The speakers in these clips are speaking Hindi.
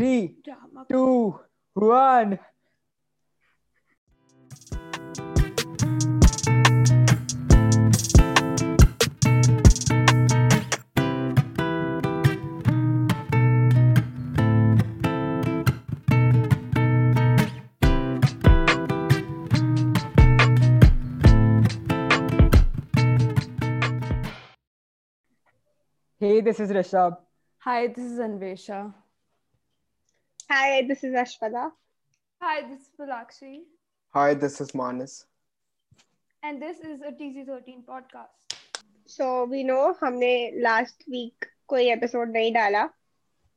Three, two, one. Hey, this is Rishabh. Hi, this is Anvesha. Hi, this is Ashwada. Hi, this is Palakshi. Hi, this is Manas. And this is a TZ13 podcast. So we know हमने last week कोई episode नहीं डाला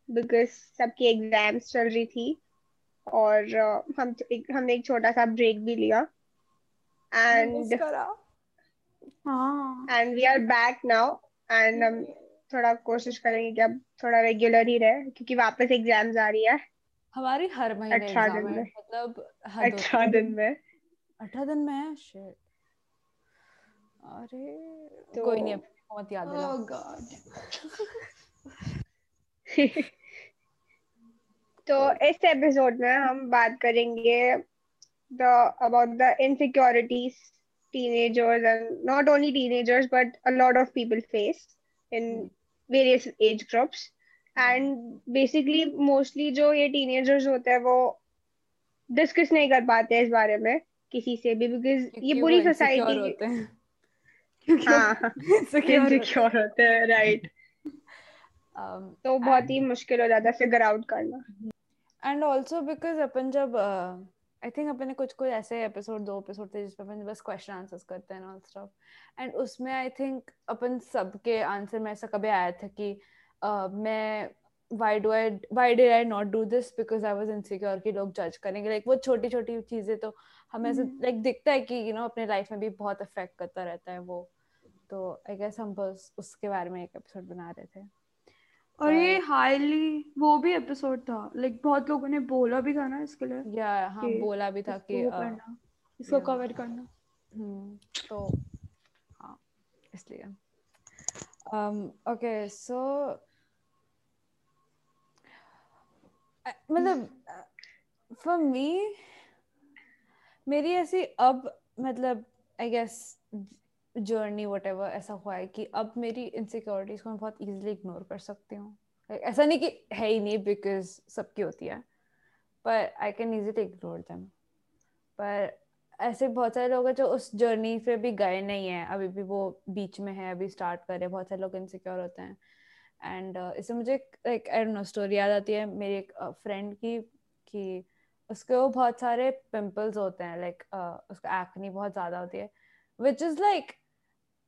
because सबकी exams चल रही थी और uh, हम एक, हमने एक छोटा सा break भी लिया and हाँ and we are back now and हम थोड़ा कोशिश करेंगे कि अब थोड़ा रेगुलर ही रहे क्योंकि वापस एग्ज़ाम्स आ रही है हमारी हर महीने अच्छा दिन में। मतलब अच्छा दिन में। अठारह दिन में? शिट अरे तो, कोई नहीं बहुत याद है ओह गॉड तो इस एपिसोड में हम बात करेंगे the about the insecurities teenagers and not only teenagers but a lot of people face in various age groups and basically mostly जो ये teenagers होते हैं वो डिस्कस नहीं कर पाते इस बारे में किसी से भी बिकॉज़ ये पूरी सोसाइटी होते हैं। वो हाँ। होते राइट Um, तो बहुत ही मुश्किल हो जाता है फिगर आउट करना। एंड ऑल्सो बिकॉज़ अपन जब आई थिंक अपन ने कुछ कुछ ऐसे एपिसोड दो एपिसोड थे जिसमें अपन बस क्वेश्चन आंसर्स करते हैं ऑल स्टफ़ एंड उसमें आई थिंक अपन सबके आंसर में ऐसा कभी आया था कि uh, मैं why do I why did I not do this? Because I was insecure कि लोग जज करेंगे। लाइक वो छोटी छोटी चीज़ें तो हमें ऐसे लाइक दिखता है कि यू नो अपने लाइफ में भी बहुत अफेक्ट करता रहता है वो। तो आई गेस हम बस उसके बारे में एक एपिसोड बना रहे थे। और ये. हाईली वो भी एपिसोड था। लाइक बहुत लोगों ने बोला भी था ना इसके लिए या हाँ बोला भी था कि इसको uh, करना इसको yeah. कवर करना। हम्म, तो हाँ इसलिए। Um okay so अ- मतलब फॉर मी मेरी ऐसी अब मतलब आई गेस जर्नी वट ऐसा हुआ है कि अब मेरी इनसिक्योरिटीज को मैं बहुत इजीली इग्नोर कर सकती हूँ। ऐसा नहीं कि है ही नहीं बिकॉज़ सबकी होती है पर I can easily ignore them पर ऐसे बहुत सारे लोग हैं जो उस जर्नी पे भी गए नहीं हैं। अभी भी वो बीच में है, अभी स्टार्ट कर बहुत सारे लोग इनसिक्योर होते हैं। एंड uh, इससे मुझे like I don't know story याद आती है मेरी एक फ्रेंड uh, की कि उसके वो बहुत सारे पिंपल्स होते हैं लाइक like, uh, उसका एक्नी बहुत ज़्यादा होती है which is like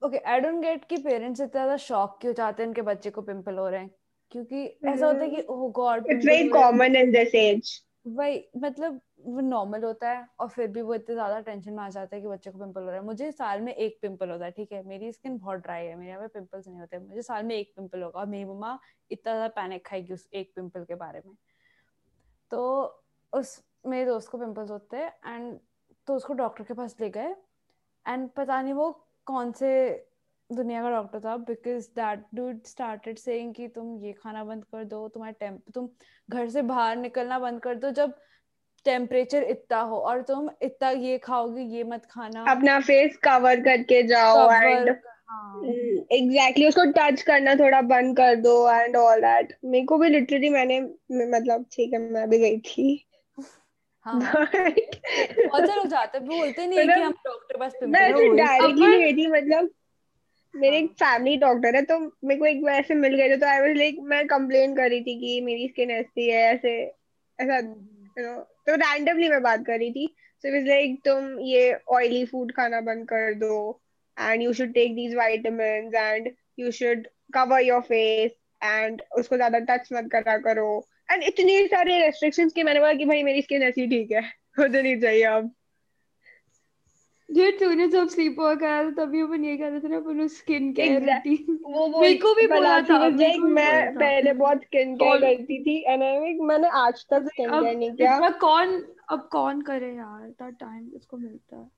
okay I don't get कि पेरेंट्स इतना ज़्यादा शॉक क्यों चाहते हैं उनके बच्चे को पिंपल हो रहे हैं? क्योंकि ऐसा होता है कि ओह god it's very common in this age वही मतलब वो नॉर्मल होता है और फिर भी वो इतने ज़्यादा टेंशन में आ जाता है कि बच्चे को पिंपल हो रहा है। मुझे साल में एक पिंपल होता है, ठीक है? मेरी स्किन बहुत ड्राई है, मेरे यहाँ पे पिंपल्स नहीं होते। मुझे साल में एक पिंपल होगा और मेरी मम्मा इतना ज़्यादा पैनिक खाएगी उस एक पिंपल के बारे में। तो उस, मेरे दोस्त को पिंपल्स होते हैं एंड तो उसको डॉक्टर के पास ले गए एंड पता नहीं वो कौन से दुनिया का डॉक्टर था because that dude started saying कि तुम ये खाना बंद कर दो, तुम्हारे टेम्प तुम घर से बाहर निकलना बंद कर दो। जब टेम्परेचर इतना हो और तुम इतना ये खाओगे ये मत खाना। अपना फेस कवर करके जाओ एंड हाँ। एग्जैक्टली उसको टच करना थोड़ा बंद कर दो एंड ऑल दैट मेरे को भी लिटरली मैंने मतलब ठीक है मैं भी गई थी। हाँ। But बहुत सारे लोग जाते बोलते नहीं कि मतलब हम डॉक्टर पास मैं ऐसे डायरेक्टली गई थी मतलब मेरे एक फैमिली डॉक्टर है तो मेरे को एक बार ऐसे मिल गए थे तो आई वाज लाइक मैं कंप्लेन कर रही थी कि मेरी स्किन ऐसी है तो रैंडमली मैं बात कर रही थी। सो इट लाइक तुम ये ऑयली फ़ूड खाना बंद कर दो and you should take these vitamin and you should cover your face and उसको ज़्यादा टच मत करा करो। एंड इतने सारे रेस्ट्रिक्शन के, मैंने बोला कि भाई मेरी स्किन ऐसी ठीक है, मुझे नहीं चाहिए अब। ये तूने जब स्लीप ओवर करा था तभी अपन ये कह रहे थे ना अपन स्किन केयर रूटीन वो वो मेरे को भी बोला था, was मेरे like, को भी मैं पहले बहुत स्किन केयर करती थी एंड आई मैंने आज तक स्किन केयर नहीं किया। इतना कौन अब कौन करे यार इतना टाइम इसको मिलता है?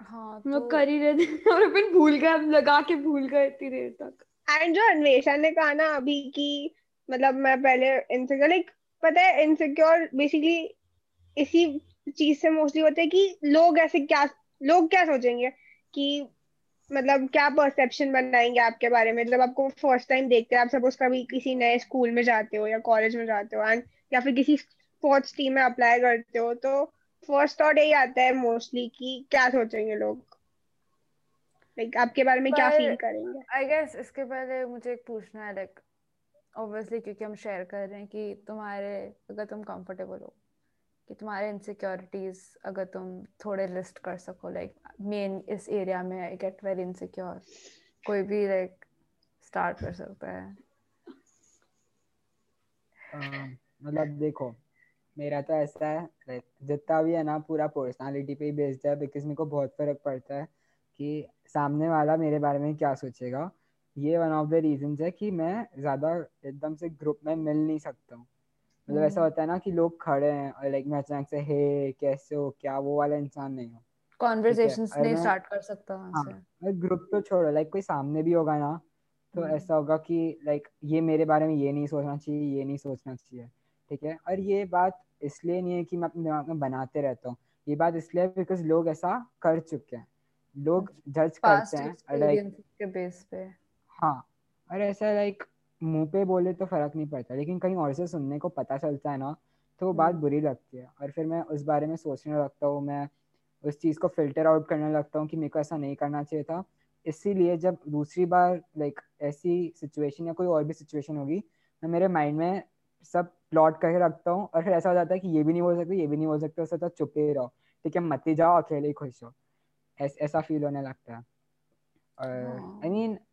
हाँ तो कर ही रहे थे और अपन भूल गए लगा के भूल गए इतनी देर तक। एंड जो अन्वेषा ने कहा ना अभी कि मतलब मैं पहले इनसे लाइक पता है इनसिक्योर बेसिकली इसी चीज़ से मोस्टली होते हैं कि लोग ऐसे क्या लोग क्या सोचेंगे कि मतलब क्या परसेप्शन बनाएँगे आपके बारे में? जब आपको फ़र्स्ट टाइम देखते हैं आप सपोज़ कभी किसी नए स्कूल में जाते हो या कॉलेज में जाते हो एंड या फिर किसी स्पोर्ट्स टीम में अप्लाई करते हो तो फ़र्स्ट थॉट यही आता है मोस्टली कि क्या सोचेंगे लोग? लाइक like, आपके बारे में क्या फील करेंगे? आई गेस इसके पहले मुझे एक पूछना है लाइक ऑब्वियसली क्योंकि हम शेयर कर रहे हैं कि तुम्हारे अगर तुम कंफर्टेबल हो कि तुम्हारे इनसिक्योरिटीज अगर तुम थोड़े लिस्ट कर सको लाइक मेन इस एरिया में आई गेट वेरी इनसिक्योर कोई भी लाइक स्टार्ट कर सकता है। मतलब देखो मेरा तो ऐसा है like, जितना भी है ना पूरा पर्सनालिटी पे ही बेस्ड है बिकॉज़ मेरे को बहुत फ़र्क पड़ता है कि सामने वाला मेरे बारे में क्या सोचेगा। ये वन ऑफ़ द रीजंस है कि मैं ज़्यादा एकदम से ग्रुप में मिल नहीं सकता हूँ। मतलब ऐसा होता है ना कि लोग खड़े हैं और लाइक मैं अचानक से हे कैसे हो? क्या वो वाला इंसान नहीं हूँ? कॉन्वर्सेशंस नहीं स्टार्ट कर सकता हाँ ग्रुप तो छोड़ो लाइक कोई सामने भी होगा ना तो हम्म। ऐसा होगा कि लाइक ये मेरे बारे में ये नहीं सोचना चाहिए ये नहीं सोचना चाहिए ठीक है? और ये बात इसलिए नहीं है कि मैं अपने दिमाग में बनाते रहता हूँ ये बात इसलिए बिकॉज़ लोग ऐसा कर चुके हैं लोग जज करते हैं लाइक के बेस पे। हाँ और ऐसा लाइक मुँह पे बोले तो फ़र्क नहीं पड़ता लेकिन कहीं और से सुनने को पता चलता है ना तो वो बात हम्म। बुरी लगती है। और फिर मैं उस बारे में सोचने लगता हूँ मैं उस चीज़ को फ़िल्टर आउट करने लगता हूँ कि मेरे को ऐसा नहीं करना चाहिए था। इसीलिए जब दूसरी बार लाइक ऐसी सिचुएशन या कोई और भी सिचुएशन होगी मैं मेरे माइंड में सब प्लॉट करके रखता हूँ और फिर ऐसा हो जाता है कि ये भी नहीं बोल सकते ये भी नहीं बोल सकते उससे तो चुप ही रहो। ठीक है मत ही जाओ अकेले ही खुश हो। ऐस, फील होने लगता है। और हाँ। आई मीन मैंने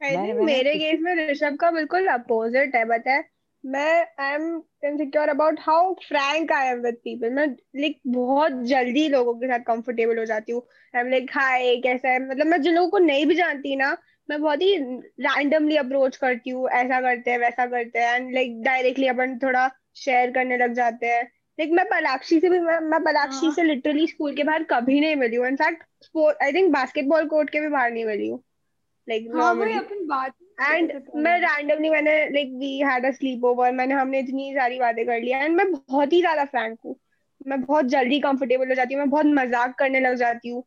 मेरे केस में ऋषभ का बिल्कुल अपोजिट है बट है? मैं I am insecure about how frank I am with people मैं लाइक बहुत जल्दी लोगों के साथ कंफर्टेबल हो जाती हूँ। आई एम लाइक हाय कैसा है? मतलब मैं जिन लोगों को नहीं भी जानती ना मैं बहुत ही रैंडमली अप्रोच करती हूँ। ऐसा करते हैं वैसा करते हैं। एंड लाइक डायरेक्टली अपन थोड़ा शेयर करने लग जाते हैं। लाइक मैं पलाक्षी से भी मैं, मैं पलाक्षी हाँ। से लिटरली स्कूल के बाहर कभी नहीं मिली हूँ। In fact I think basketball court के भी बाहर नहीं मिली हूँ। लाइक हाँ वही अपन बात एंड मैं रैंडमली मैंने like we had a sleepover मैंने हमने इतनी सारी बातें कर ली एंड मैं बहुत ही ज़्यादा फ्रैंक हूँ। मैं बहुत जल्दी कंफर्टेबल हो जाती हूँ मैं बहुत मज़ाक करने लग जाती हूँ।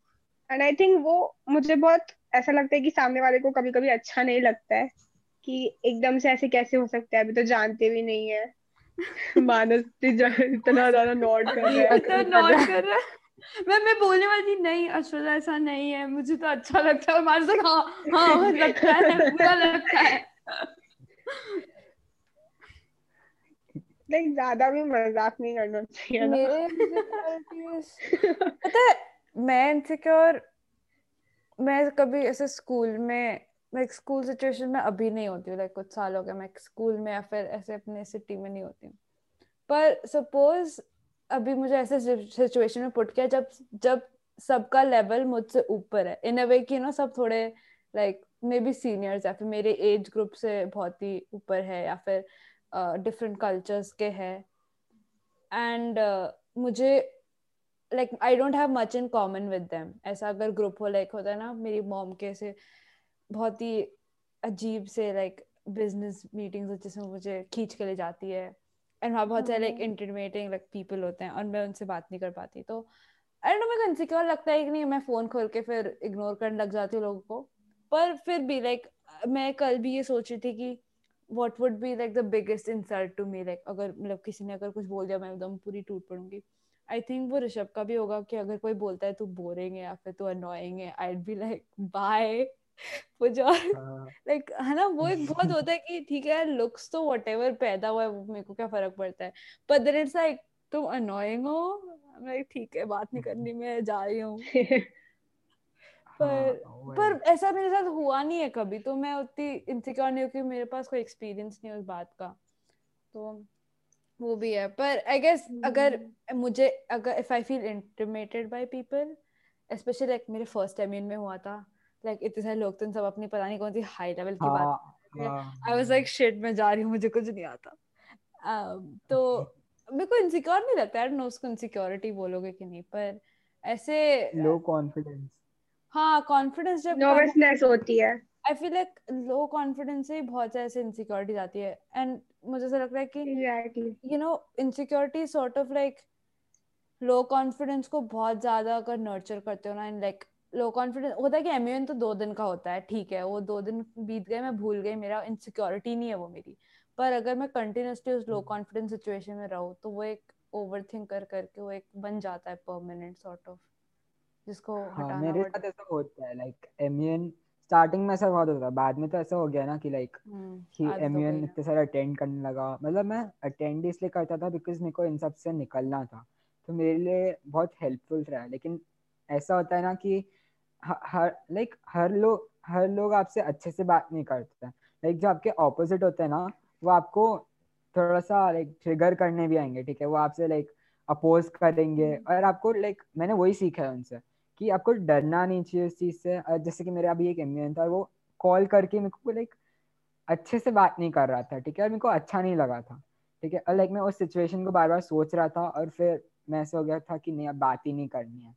एंड आई थिंक वो मुझे बहुत ऐसा लगता है कि सामने वाले को कभी कभी अच्छा नहीं लगता है कि एकदम से ऐसे कैसे हो सकता है अभी तो जानते भी नहीं है। मानस इतना ज़्यादा नॉट कर रहा है। मैं मैं बोलने वाली थी नहीं अश्वता ऐसा नहीं है मुझे तो अच्छा लगता है। और मानस like, हाँ हाँ लगता है बुरा लगता है। लाइक ज़्यादा भी मज़ाक नहीं करना चाहिए ना। मेरे पता है मैं इनसिक्योर मैं कभी ऐसे स्कूल में लाइक स्कूल सिचुएशन में अभी नहीं होती हूँ लाइक कुछ साल हो गया मैं स्कूल में या फिर ऐसे अपने सिटी में नहीं होती हूँ। पर सपोज़ अभी मुझे ऐसे सिचुएशन में पुट किया जब जब सबका लेवल मुझसे ऊपर है। इन अ वे कि ना सब थोड़े लाइक मे बी सीनियर्स या फिर मेरे एज ग्रुप से बहुत ही ऊपर है या फिर डिफरेंट uh, कल्चर्स के है। एंड uh, मुझे like I don't have much in common with them ऐसा अगर ग्रुप हो लाइक होता है ना मेरी मॉम के से बहुत ही अजीब से लाइक बिज़नेस मीटिंग्स जिसमें मुझे खींच के ले जाती है। एंड वहाँ बहुत सारे लाइक इंटीमेटिंग लाइक पीपल होते हैं और मैं उनसे बात नहीं कर पाती तो आई डोंट नो मेरे को इनसिक्योर लगता है कि नहीं मैं फ़ोन खोल के फिर इग्नोर करने लग जाती हूँ लोगों को। पर फिर भी लाइक मैं कल भी ये सोच रही थी कि what would be like the biggest insult to me like अगर मतलब किसी ने अगर कुछ बोल दिया मैं एकदम पूरी टूट पड़ूँगी। आई थिंक वो ऋषभ का भी होगा कि अगर कोई बोलता है तू बोरिंग है या फिर तू अनोइंग है I be like bye Pooja like है। ना वो एक बहुत होता है कि ठीक है लुक्स तो व्हाटएवर पैदा हुआ है वो मेरे को क्या फ़र्क पड़ता है? पर देन इट्स लाइक तुम अनोइंग हो? लाइक ठीक है बात नहीं करनी मैं जा रही हूँ। पर पर ऐसा मेरे साथ हुआ नहीं है कभी तो मैं उतनी इनसिक्योर नहीं हूँ क्योंकि मेरे पास कोई एक्सपीरियंस नहीं उस बात का। तो वो भी है। पर आई गेस अगर मुझे अगर if I feel intimidated by people specially like मेरे फ़र्स्ट टाइम में हुआ था लाइक इतने सारे लोग थे सब अपनी पता नहीं कौन सी हाई लेवल की बात आई वाज लाइक शिट मैं जा रही हूँ मुझे कुछ नहीं आता। Um, तो मेरे को इनसिक्योर नहीं लगता। है नो उसको इनसिक्योरिटी बोलोगे कि नहीं पर ऐसे लो कॉन्फिडेंस हाँ कॉन्फिडेंस जब नर्वसनेस होती है। I feel like low confidence से ही बहुत ऐसे इनसिक्योरिटीज आती है। एंड मुझे ऐसा लगता है कि exactly you know insecurity sort of like low confidence को बहुत ज़्यादा अगर नर्चर करते हो ना एंड लाइक लो कॉन्फिडेंस होता है कि एम्यून तो दो दिन का होता है ठीक है वो दो दिन बीत गए मैं भूल गई मेरा इनसिक्योरिटी नहीं है वो मेरी। पर अगर मैं कंटिन्यूसली उस लो कॉन्फिडेंस सिचुएशन में रहूँ तो वो एक ओवर थिंक कर करके वो एक बन जाता है परमानेंट सॉर्ट ऑफ़ जिसको हाँ हटाना मेरे साथ ऐसा होता है लाइक एमयूएन स्टार्टिंग में ऐसा बहुत होता है बाद में तो ऐसा हो गया ना कि लाइक कि आदत एमयूएन गई इतने सारे अटेंड करने लगा मतलब मैं अटेंड इसलिए करता था बिकॉज़ मेरे को इन सबसे निकलना था। तो मेरे लिए बहुत हेल्पफुल रहा लेकिन ऐसा होता है ना कि हर लाइक हर लोग हर लोग आपसे अच्छे से बात नहीं करते हैं। लाइक जो आपके ऑपोजिट होते हैं ना वो आपको थोड़ा सा लाइक ट्रिगर करने भी आएँगे ठीक है? वो आपसे लाइक अपोज करेंगे। और आपको लाइक मैंने वही सीखा है उनसे कि आपको डरना नहीं चाहिए उस चीज़ से। और जैसे कि मेरा अभी एक एम था वो कॉल करके मेरे को लाइक अच्छे से बात नहीं कर रहा था ठीक है? और मेरे को अच्छा नहीं लगा था ठीक है? और लाइक मैं उस सिचुएशन को बार बार सोच रहा था और फिर मैं ऐसा हो गया था कि नहीं अब बात ही नहीं करनी है।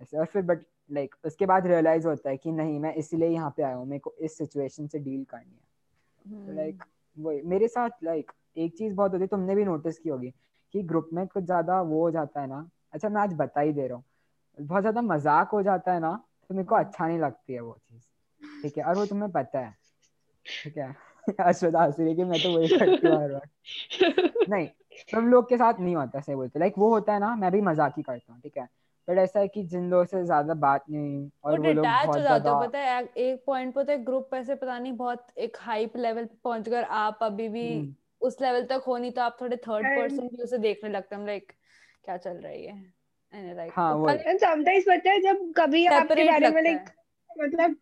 ऐसे और फिर बट लाइक like, उसके बाद रियलाइज़ होता है कि नहीं मैं इसीलिए यहाँ पे आया हूँ मेरे को इस सिचुएशन से डील करनी है। हम्म। तो लाइक वही मेरे साथ लाइक एक चीज़ बहुत होती है तुमने भी नोटिस की होगी कि ग्रुप में कुछ ज़्यादा वो हो जाता है ना। अच्छा मैं आज बता ही दे रहा हूँ। बहुत ज़्यादा मज़ाक हो जाता है ना तो मेरे को अच्छा नहीं लगती है वो चीज़। ठीक है और वो तुम्हें पता है। ठीक है? अश्वता हंस रही कि मैं तो वही करती हूँ हर नहीं तुम लोग के साथ नहीं होता सही बोलते लाइक वो होता है ना मैं भी मज़ाक ही करता हूँ ठीक है? बट ऐसा है कि जिन लोगों से ज़्यादा बात नहीं और वो लोग बहुत हो ज़्यादा पता है एक पॉइंट पे तो एक ग्रुप ऐसे पता नहीं बहुत एक हाइप लेवल पे पहुँच कर आप अभी भी हम्म, उस लेवल तक हो नहीं तो आप थोड़े थर्ड पर्सन भी उसे देखने लगते हैं लाइक क्या चल रही है एंड लाइक हाँ। समटाइम्स पता है जब कभी आपके बारे में लाइक मतलब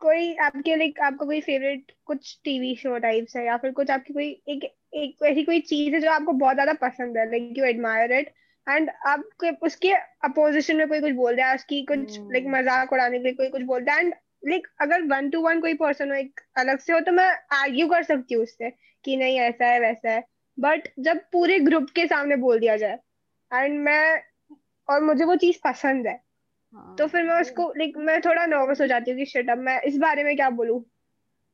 कोई आपके लाइक आपका कोई फेवरेट कुछ टीवी शो टाइप्स है या फिर कुछ आपकी कोई एक एक ऐसी कोई चीज़ है जो आपको बहुत ज़्यादा पसंद है like you admire it and आपके उसके अपोजिशन में कोई कुछ बोल रहा है उसकी कुछ लाइक हम्म। मज़ाक उड़ाने के लिए कोई कुछ बोल रहा है। एंड लाइक अगर वन टू वन कोई पर्सन हो एक अलग से हो तो मैं आर्ग्यू कर सकती हूँ उससे कि नहीं ऐसा है वैसा है। बट जब पूरे ग्रुप के सामने बोल दिया जाए एंड मैं और मुझे वो चीज़ पसंद है हाँ। तो फिर मैं उसको लाइक मैं थोड़ा नर्वस हो जाती हूँ कि शिट अब मैं इस बारे में क्या बोलूँ?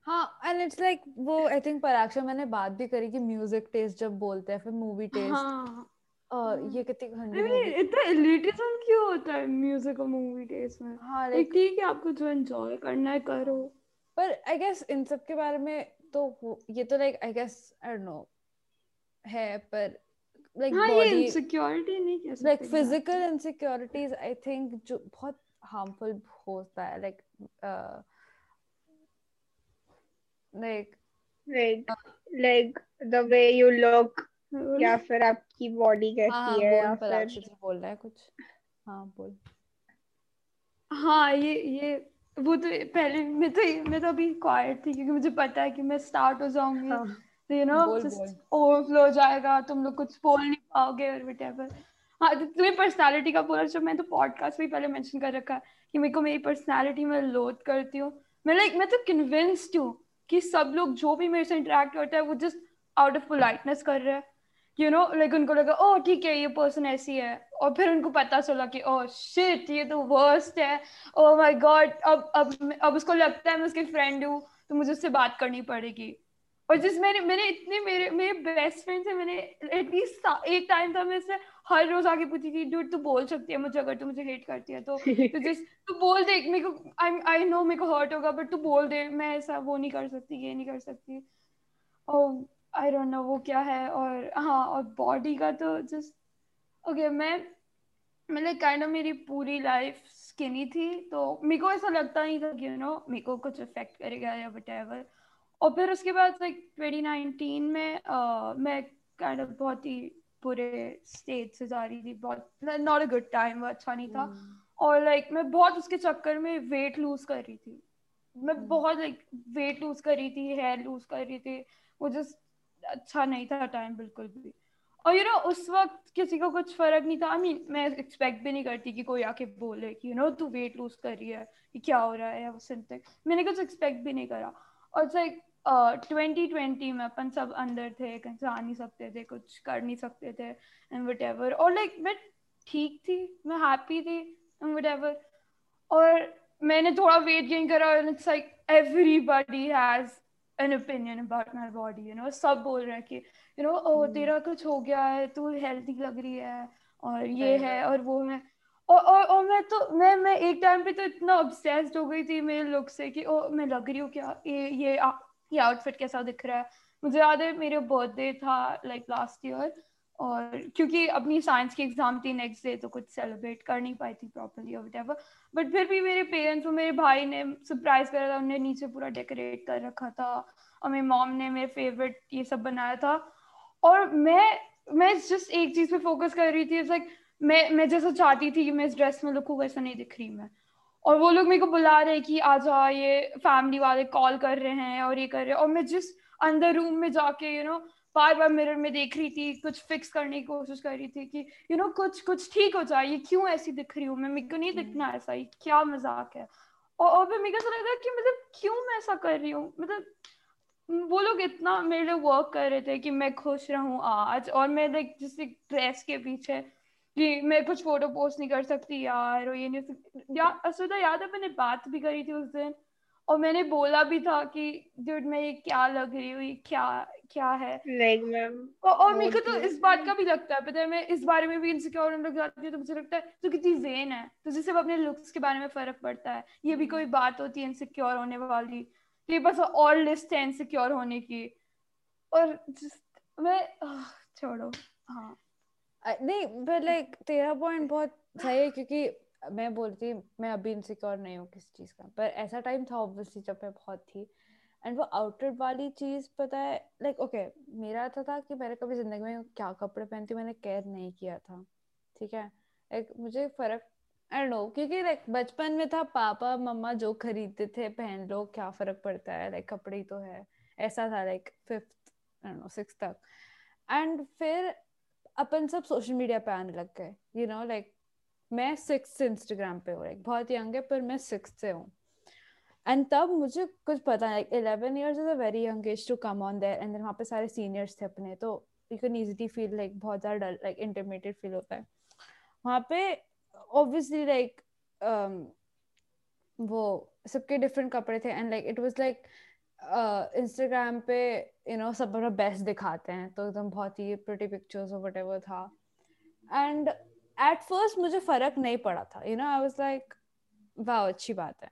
हाँ एंड इट्स लाइक वो आई थिंक पराक्षर मैंने बात भी करी कि म्यूज़िक टेस्ट जब बोलते हैं फिर मूवी टेस्ट हाँ। ये कितनी movie- इतना elitism क्यों होता है म्यूज़िक और मूवी टेस्ट में? हाँ लाइक ठीक है आपको जो एंजॉय करना है करो। पर आई गेस इन सब के बारे में तो ये तो like I guess I don't know है पर लाइक हाँ बॉडी इनसिक्योरिटी नहीं कह सकते like physical insecurities I think जो बहुत हार्मफुल होता है like like like like the way you look या फिर आपकी बॉडी हाँ कैसी है या फिर से बोल रहा है कुछ। हाँ बोल। हाँ ये ये वो तो पहले मैं तो मैं तो अभी क्वाइट थी क्योंकि मुझे पता है कि मैं स्टार्ट हो जाऊँगी। हाँ। तो यू नो जस्ट ओवरफ्लो जाएगा तुम लोग कुछ बोल नहीं पाओगे और whatever हाँ तो तुम्हें पर्सनालिटी का बोला जो मैं तो पॉडकास्ट में पहले मेंशन कर रखा है कि मेरे को मेरी पर्सनालिटी में लोड करती हूँ। मैं लाइक मैं तो कन्विंस्ड हूँ कि सब लोग जो भी मेरे से इंटरेक्ट करता है वो जस्ट आउट ऑफ़ पोलाइटनेस कर रहे हैं। यू नो लाइक उनको लगा ओ ठीक है, ये पर्सन ऐसी है. और फिर उनको पता चला कि, ओह शिट ये तो वर्स्ट है. ओ माय गॉड अब अब अब उसको लगता है मैं उसकी फ्रेंड हूँ तो मुझे उससे बात करनी पड़ेगी. और जिस मैंने मैंने इतने, मेरे मेरे बेस्ट फ्रेंड से मैंने एटलीस्ट एक टाइम था मैं इससे हर रोज आके पूछी थी डूड तू बोल सकती है मुझे अगर तू मुझे हेट करती है तो? तो जिस, तू बोल दे, मेरे को आई आई नो मेरे को हर्ट होगा बट तू बोल दे, मैं ऐसा वो नहीं कर सकती, ये नहीं कर सकती। और आई डोंट नो वो क्या है और हाँ और बॉडी का तो जस्ट ओके okay, मैं मतलब काइंड ऑफ़ मेरी पूरी लाइफ स्किनी थी तो मेरे को ऐसा लगता नहीं था कि यू नो मेरे को कुछ इफ़ेक्ट करेगा या वट और फिर उसके बाद लाइक 2019 में uh, मैं काइंड ऑफ़ बहुत ही पूरे स्टेज से जा रही थी बहुत नॉट अ गुड टाइम वो अच्छा नहीं था mm. और लाइक like, मैं बहुत उसके चक्कर में वेट लूज कर रही थी मैं हम्म। बहुत लाइक वेट लूज कर रही थी हेयर लूज कर रही थी वो जस्ट अच्छा नहीं था टाइम बिल्कुल भी। और यू नो उस वक्त किसी को कुछ फ़र्क नहीं था। आई I मीन mean, मैं एक्सपेक्ट भी नहीं करती कि कोई आके बोले कि यू नो तू वेट लूज कर रही है कि क्या हो रहा है? या समथिंग मैंने कुछ एक्सपेक्ट भी नहीं करा। और लाइक ट्वेंटी ट्वेंटी में अपन सब अंदर थे कहीं जा नहीं सकते थे कुछ कर नहीं सकते थे एंड वट एवर और लाइक like, मैं ठीक थी मैं हैप्पी थी एंड वट एवर और मैंने थोड़ा वेट गेन करा it's like everybody has an opinion about my body you know सब बोल रहे हैं कि यू नो ओ तेरा कुछ हो गया है तू हेल्थी लग रही है और ये है और वो है। और और और मैं तो मैं मैं एक टाइम पे तो इतना ऑब्सेस्ड हो गई थी मेरे लुक से कि ओ मैं लग रही हूँ क्या ये ये ये आउटफिट कैसा दिख रहा है। मुझे याद है मेरा बर्थडे था लाइक लास्ट ईयर और क्योंकि अपनी साइंस की एग्ज़ाम थी नेक्स्ट डे तो कुछ सेलिब्रेट कर नहीं पाई थी प्रॉपरली और वट बट फिर भी मेरे पेरेंट्स और मेरे भाई ने सरप्राइज़ करा था उन्हें नीचे पूरा डेकोरेट कर रखा था। और मेरी मॉम ने मेरे फेवरेट ये सब बनाया था। और मैं मैं जस्ट एक चीज़ पे फोकस कर रही थी लाइक मैं मैं जैसा चाहती थी कि मैं इस ड्रेस में लुकूँ वैसा नहीं दिख रही मैं। और वो लोग मेरे को बुला रहे कि आ जा, ये फैमिली वाले कॉल कर रहे हैं और ये कर रहे हैं। और मैं जिस अंदर रूम में जाके यू नो बार बार मिरर में देख रही थी कुछ फिक्स करने की कोशिश कर रही थी कि यू you नो know, कुछ कुछ ठीक हो जाए ये क्यों ऐसी दिख रही हूँ मैं? मेरे को नहीं दिखना ऐसा ही क्या मज़ाक है? और और फिर मेरे को लगा कि मतलब क्यों मैं ऐसा कर रही हूँ? मतलब वो लोग इतना मेरे लिए वर्क कर रहे थे कि मैं खुश रहूँ आज और मैं लाइक जिस ड्रेस के पीछे कि मैं कुछ फ़ोटो पोस्ट नहीं कर सकती यार और ये नहीं या असुदा याद है मैंने बात भी करी थी उस दिन और मैंने बोला भी था कि डूड मैं ये क्या लग रही हूँ? ये क्या क्या है? लाइक मैम और, और मेरे को तो इस बात का भी लगता है पता है मैं इस बारे में भी इनसिक्योर होने लग जाती हूँ तो मुझे लगता है तो कितनी जेन है? तो जिससे अपने लुक्स के बारे में फ़र्क पड़ता है। ये भी कोई बात होती है इनसिक्योर होने वाली। कि बस और लिस्ट है इनसिक्योर होने की। और मैं छोड़ो। हाँ। नहीं बट लाइक तेरा पॉइंट बहुत सही है क्योंकि मैं बोलती मैं अभी इनसिक्योर नहीं हूँ किसी चीज़ का, पर ऐसा टाइम था ऑब्वियसली जब मैं बहुत थी। एंड वो आउटफिट वाली चीज़ पता है लाइक ओके मेरा ऐसा था कि मैंने कभी ज़िंदगी में क्या कपड़े पहनती मैंने केयर नहीं किया था, ठीक है? लाइक मुझे फ़र्क आई नो क्योंकि लाइक बचपन में था, पापा, मम्मा जो खरीदते थे, पहन लो, क्या फ़र्क पड़ता है? लाइक कपड़े ही तो है। ऐसा था लाइक फिफ्थ नो सिक्स तक। एंड फिर अपन सब सोशल मीडिया पे आने लग गए यू नो लाइक मैं सिक्स इंस्टाग्राम पे हूँ बहुत यंग है पर मैं सिक्स से हूँ। एंड तब मुझे कुछ पता like eleven years is a very young age to come on there and वहाँ पे सारे सीनियर्स थे अपने तो you can easily feel like बहुत ज़्यादा डर लाइक इंटरमीडिएट फील होता है। वहाँ पे ऑब्वियसली लाइक um, वो सबके डिफरेंट कपड़े थे and like it was like Instagram पे यू नो सब अपना बेस्ट दिखाते हैं तो एकदम बहुत ही प्रिटी पिक्चर्स और वट था। एंड एट फ़र्स्ट मुझे फ़र्क नहीं पड़ा था you know I was like वाह, अच्छी बात है.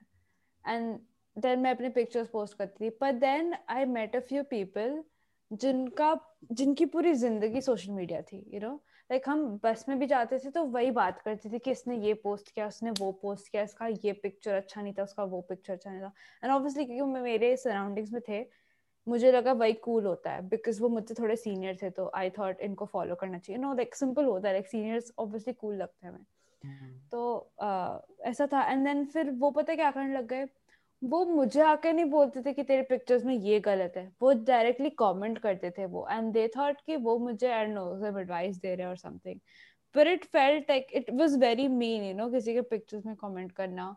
एंड देन मैं अपने पिक्चर्स पोस्ट करती थी पर then I met a few people जिनका, जिनकी पूरी ज़िंदगी सोशल मीडिया थी यू नो लाइक हम बस में भी जाते थे तो वही बात करते थे कि इसने ये पोस्ट किया, उसने वो पोस्ट किया, इसका ये पिक्चर अच्छा नहीं था, उसका वो पिक्चर अच्छा नहीं था। एंड ऑब्वियसली क्योंकि मेरे सराउंडिंग्स में थे मुझे लगा वही कूल होता है बिकॉज़ वो मुझसे थोड़े सीनियर थे तो आई थॉट इनको फॉलो करना चाहिए। नो लाइक सिंपल होता है लाइक सीनियर्स ऑब्वियसली कूल लगते हैं हमें। हम्म। तो uh, ऐसा था। एंड देन फिर वो पता क्या करने लग गए? वो मुझे आके नहीं बोलते थे कि तेरे पिक्चर्स में ये गलत है। वो डायरेक्टली कमेंट करते थे वो। एंड दे थॉट कि वो मुझे आई नो सब एडवाइस दे रहे और समथिंग पर it felt like it was very mean you know किसी के पिक्चर्स में कमेंट करना।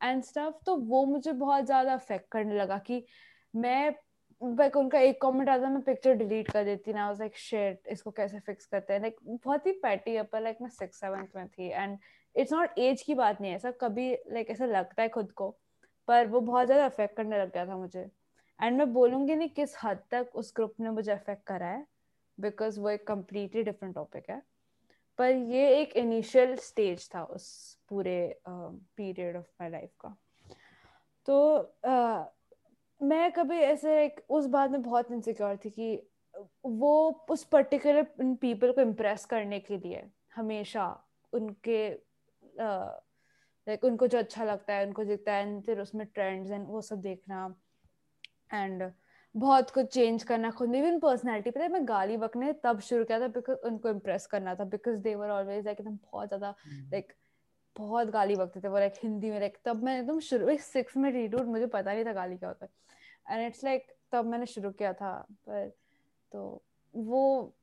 एंड स्टफ़ तो वो मुझे बहुत ज़्यादा अफेक्ट करने लगा कि मैं लाइक उनका एक कमेंट आता मैं पिक्चर डिलीट कर देती ना। वाज लाइक शिट इसको कैसे फिक्स करते हैं? लाइक बहुत ही पैटी है पर लाइक मैं सिक्स सेवंथ में थी। एंड इट्स नॉट एज की बात नहीं है ऐसा कभी लाइक ऐसा लगता है खुद को पर वो बहुत ज़्यादा अफेक्ट करने लग गया था मुझे। एंड मैं बोलूँगी नहीं किस हद तक उस ग्रुप ने मुझे अफेक्ट करा है बिकॉज़ वो एक कम्प्लीटली डिफरेंट टॉपिक है। पर ये एक इनिशियल स्टेज था उस पूरे पीरियड ऑफ़ माई लाइफ का। तो uh, मैं कभी ऐसे एक उस बात में बहुत इनसिक्योर थी कि वो उस पर्टिकुलर पीपल को इम्प्रेस करने के लिए हमेशा उनके लाइक uh, उनको जो अच्छा लगता है उनको दिखता है फिर उसमें ट्रेंड्स एंड वो सब देखना एंड बहुत कुछ चेंज करना खुद में इवन पर्सनैलिटी पता है मैं गाली बकने तब शुरू किया था बिकॉज़ उनको इम्प्रेस करना था because they were always like एकदम बहुत ज़्यादा लाइक हम्म। बहुत गाली बकते थे, वो लाइक हिंदी में लाइक तब मैं एकदम शुरू, एक सिक्स में रीड मुझे पता नहीं था गाली क्या होता है। एंड इट्स लाइक तब मैंने शुरू किया था, पर तो वो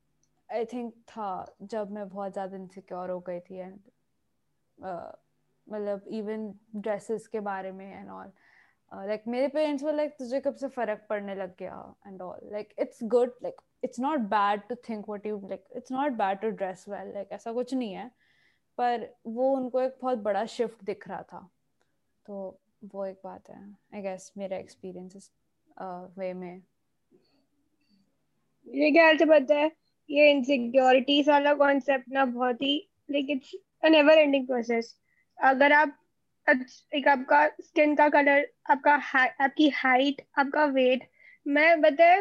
आई थिंक था जब मैं बहुत ज़्यादा इनसिक्योर हो गई थी एंड मतलब इवन ड्रेसेस के बारे में एंड ऑल लाइक मेरे पेरेंट्स वो लाइक तुझे कब से फ़र्क पड़ने लग गया and all like it's good like it's not bad to think what you like it's not bad to dress well like ऐसा कुछ नहीं है। पर वो उनको एक बहुत बड़ा शिफ्ट दिख रहा था। तो वो एक बात है आई गेस मेरा एक्सपीरियंस इस वे में। मेरे ख्याल से पता है, ये इनसिक्योरिटीज वाला कॉन्सेप्ट ना बहुत ही like it's a never ending process अगर आप, एक आपका स्किन का कलर आपका आपकी हाइट आपका वेट मैं बताए